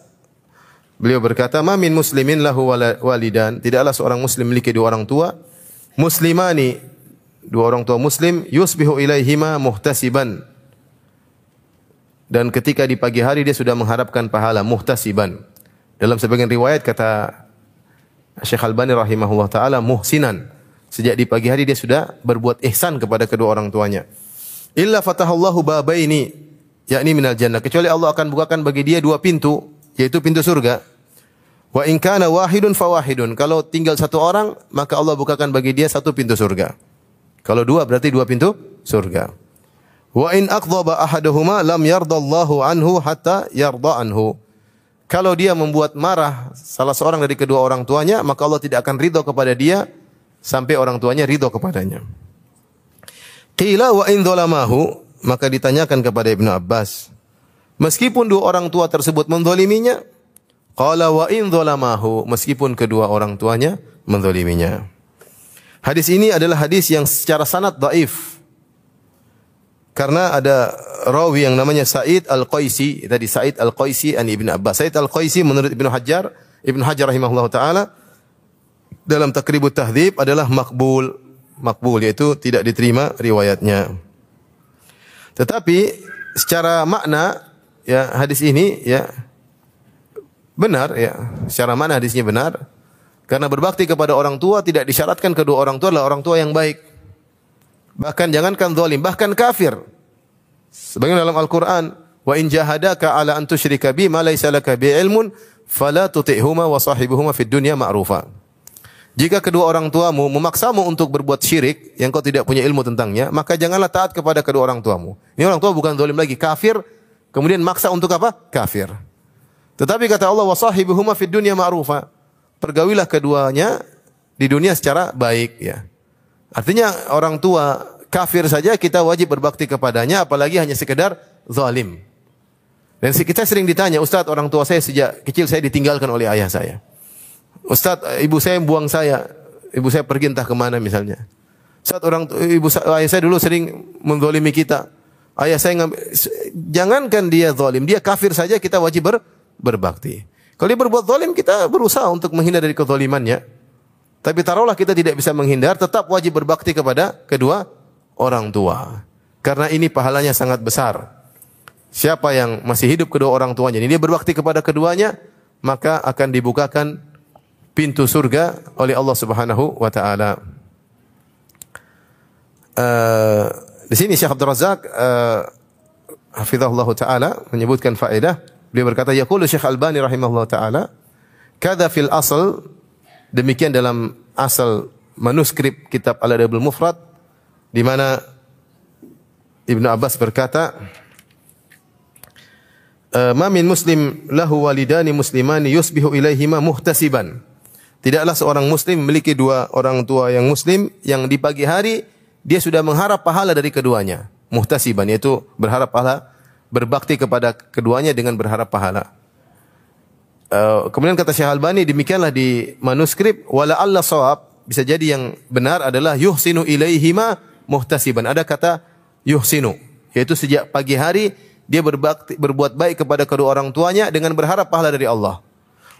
Beliau berkata, "Ma min muslimin lahu walidan." Tidaklah seorang muslim memiliki dua orang tua. Muslimani, dua orang tua muslim, yusbihu ilaihima muhtasiban. Dan ketika di pagi hari dia sudah mengharapkan pahala muhtasiban. Dalam sebagian riwayat kata Syekh Albani rahimahullah taala muhsinan. Sejak di pagi hari dia sudah berbuat ihsan kepada kedua orang tuanya. Illa fatahallahu babaini yakni minal jannah. Kecuali Allah akan bukakan bagi dia dua pintu yaitu pintu surga. Wa in kana wahidun fawahidun. Kalau tinggal satu orang, maka Allah bukakan bagi dia satu pintu surga. Kalau dua berarti dua pintu surga. Wa in aqdhaba ahaduhuma lam yardallahu anhu hatta yarda anhu. Kalau dia membuat marah salah seorang dari kedua orang tuanya, maka Allah tidak akan ridho kepada dia sampai orang tuanya ridho kepadanya. Qila wa in maka ditanyakan kepada Ibnu Abbas, Meskipun dua orang tua tersebut mendoliminya, qala wa in dhalamahu, meskipun kedua orang tuanya mendoliminya. Hadis ini adalah hadis yang secara sanad dhaif. Karena ada rawi yang namanya Said Al-Qaisi, tadi Said Al-Qaisi an Ibnu Abbas. Said Al-Qaisi menurut Ibnu Hajar, Ibnu Hajar rahimahullah taala dalam Takribut Tahdzib adalah makbul, makbul yaitu tidak diterima riwayatnya. Tetapi secara makna ya hadis ini ya Benar ya, secara mana hadisnya benar? Karena berbakti kepada orang tua tidak disyaratkan kedua orang tua adalah orang tua yang baik. Bahkan jangankan zalim, bahkan kafir. Sebagaimana dalam Al-Qur'an, "Wa in jahadaka 'ala an tusyrika bi ma laysa laka bi ilmun, fala tuti'huma wa sahibuhuma fid dunya ma'rufa." Jika kedua orang tuamu memaksamu untuk berbuat syirik yang kau tidak punya ilmu tentangnya, maka janganlah taat kepada kedua orang tuamu. Ini orang tua bukan zalim lagi, kafir, kemudian maksa untuk apa? Kafir. Tetapi kata Allah wasahibuhuma fid dunya ma'rufa. Pergaulilah keduanya di dunia secara baik ya. Artinya orang tua kafir saja kita wajib berbakti kepadanya apalagi hanya sekedar zalim. Dan kita sering ditanya, Ustaz orang tua saya sejak kecil saya ditinggalkan oleh ayah saya. Ustaz ibu saya buang saya, ibu saya pergi entah ke mana misalnya. Ustaz orang ibu ayah saya dulu sering menzalimi kita. Ayah saya ngambil, jangankan dia zalim, dia kafir saja kita wajib ber, berbakti. Kalau dia berbuat zalim, kita berusaha untuk menghindar dari kezalimannya. Tapi taruhlah kita tidak bisa menghindar, tetap wajib berbakti kepada kedua orang tua. Karena ini pahalanya sangat besar. Siapa yang masih hidup kedua orang tuanya, ini dia berbakti kepada keduanya, maka akan dibukakan pintu surga oleh Allah Subhanahu wa taala. Uh, di sini Syekh Abdul Razak uh, hafizahullah taala menyebutkan faedah Beliau berkata, Yaqulu Syekh Albani rahimahullah ta'ala, Kada fil asal, demikian dalam asal manuskrip kitab Al-Adabul Mufrad, di mana Ibnu Abbas berkata, eh, Ma min muslim lahu walidani muslimani yusbihu ilaihima muhtasiban. Tidaklah seorang muslim memiliki dua orang tua yang muslim yang di pagi hari dia sudah mengharap pahala dari keduanya. Muhtasiban yaitu berharap pahala berbakti kepada keduanya dengan berharap pahala. Uh, kemudian kata Syekh Albani demikianlah di manuskrip wala Allah sawab bisa jadi yang benar adalah yuhsinu ilaihima muhtasiban. Ada kata yuhsinu yaitu sejak pagi hari dia berbakti, berbuat baik kepada kedua orang tuanya dengan berharap pahala dari Allah.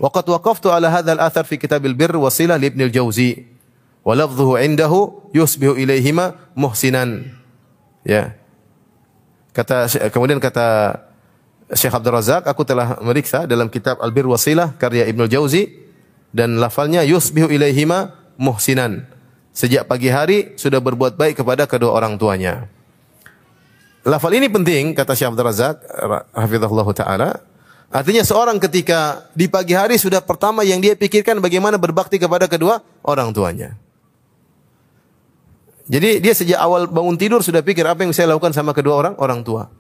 Waqad waqaftu ala hadzal athar fi kitabil birr wasilah li Ibnu al-Jauzi wa lafdhuhu indahu yusbihu ilaihima muhsinan. Ya. Kata kemudian kata Syekh Abdul Razak, aku telah meriksa dalam kitab Al-Bir Wasilah karya Ibnu Jauzi dan lafalnya yusbihu ilaihima muhsinan. Sejak pagi hari sudah berbuat baik kepada kedua orang tuanya. Lafal ini penting kata Syekh Abdul Razak hafizahullah taala. Artinya seorang ketika di pagi hari sudah pertama yang dia pikirkan bagaimana berbakti kepada kedua orang tuanya. Jadi dia sejak awal bangun tidur sudah pikir apa yang saya lakukan sama kedua orang orang tua.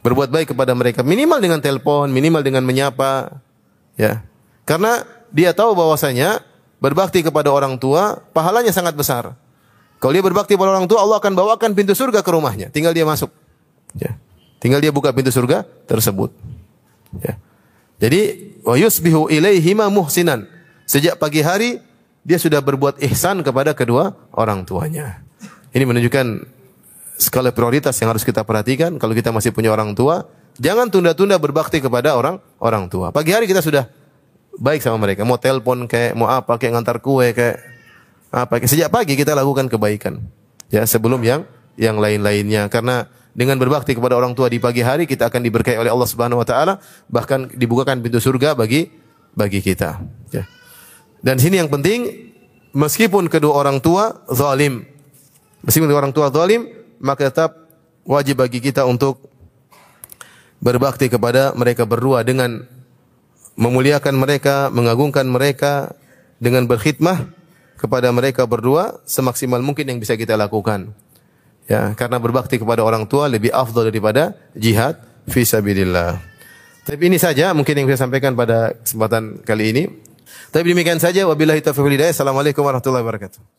Berbuat baik kepada mereka minimal dengan telepon, minimal dengan menyapa, ya. Karena dia tahu bahwasanya berbakti kepada orang tua pahalanya sangat besar. Kalau dia berbakti kepada orang tua, Allah akan bawakan pintu surga ke rumahnya. Tinggal dia masuk. Ya. Tinggal dia buka pintu surga tersebut. Ya. Jadi wa yusbihu ilaihima muhsinan. Sejak pagi hari dia sudah berbuat ihsan kepada kedua orang tuanya. Ini menunjukkan skala prioritas yang harus kita perhatikan kalau kita masih punya orang tua, jangan tunda-tunda berbakti kepada orang orang tua. Pagi hari kita sudah baik sama mereka, mau telepon kayak mau apa kayak ngantar kue kayak apa kayak sejak pagi kita lakukan kebaikan. Ya, sebelum yang yang lain-lainnya karena dengan berbakti kepada orang tua di pagi hari kita akan diberkahi oleh Allah Subhanahu wa taala bahkan dibukakan pintu surga bagi bagi kita. Ya. Dan sini yang penting meskipun kedua orang tua zalim, meskipun kedua orang tua zalim, maka tetap wajib bagi kita untuk berbakti kepada mereka berdua dengan memuliakan mereka, mengagungkan mereka dengan berkhidmah kepada mereka berdua semaksimal mungkin yang bisa kita lakukan. Ya, karena berbakti kepada orang tua lebih afdal daripada jihad fi sabilillah. Tapi ini saja mungkin yang saya sampaikan pada kesempatan kali ini. Tapi demikian saja wabillahi taufiq hidayah. Assalamualaikum warahmatullahi wabarakatuh.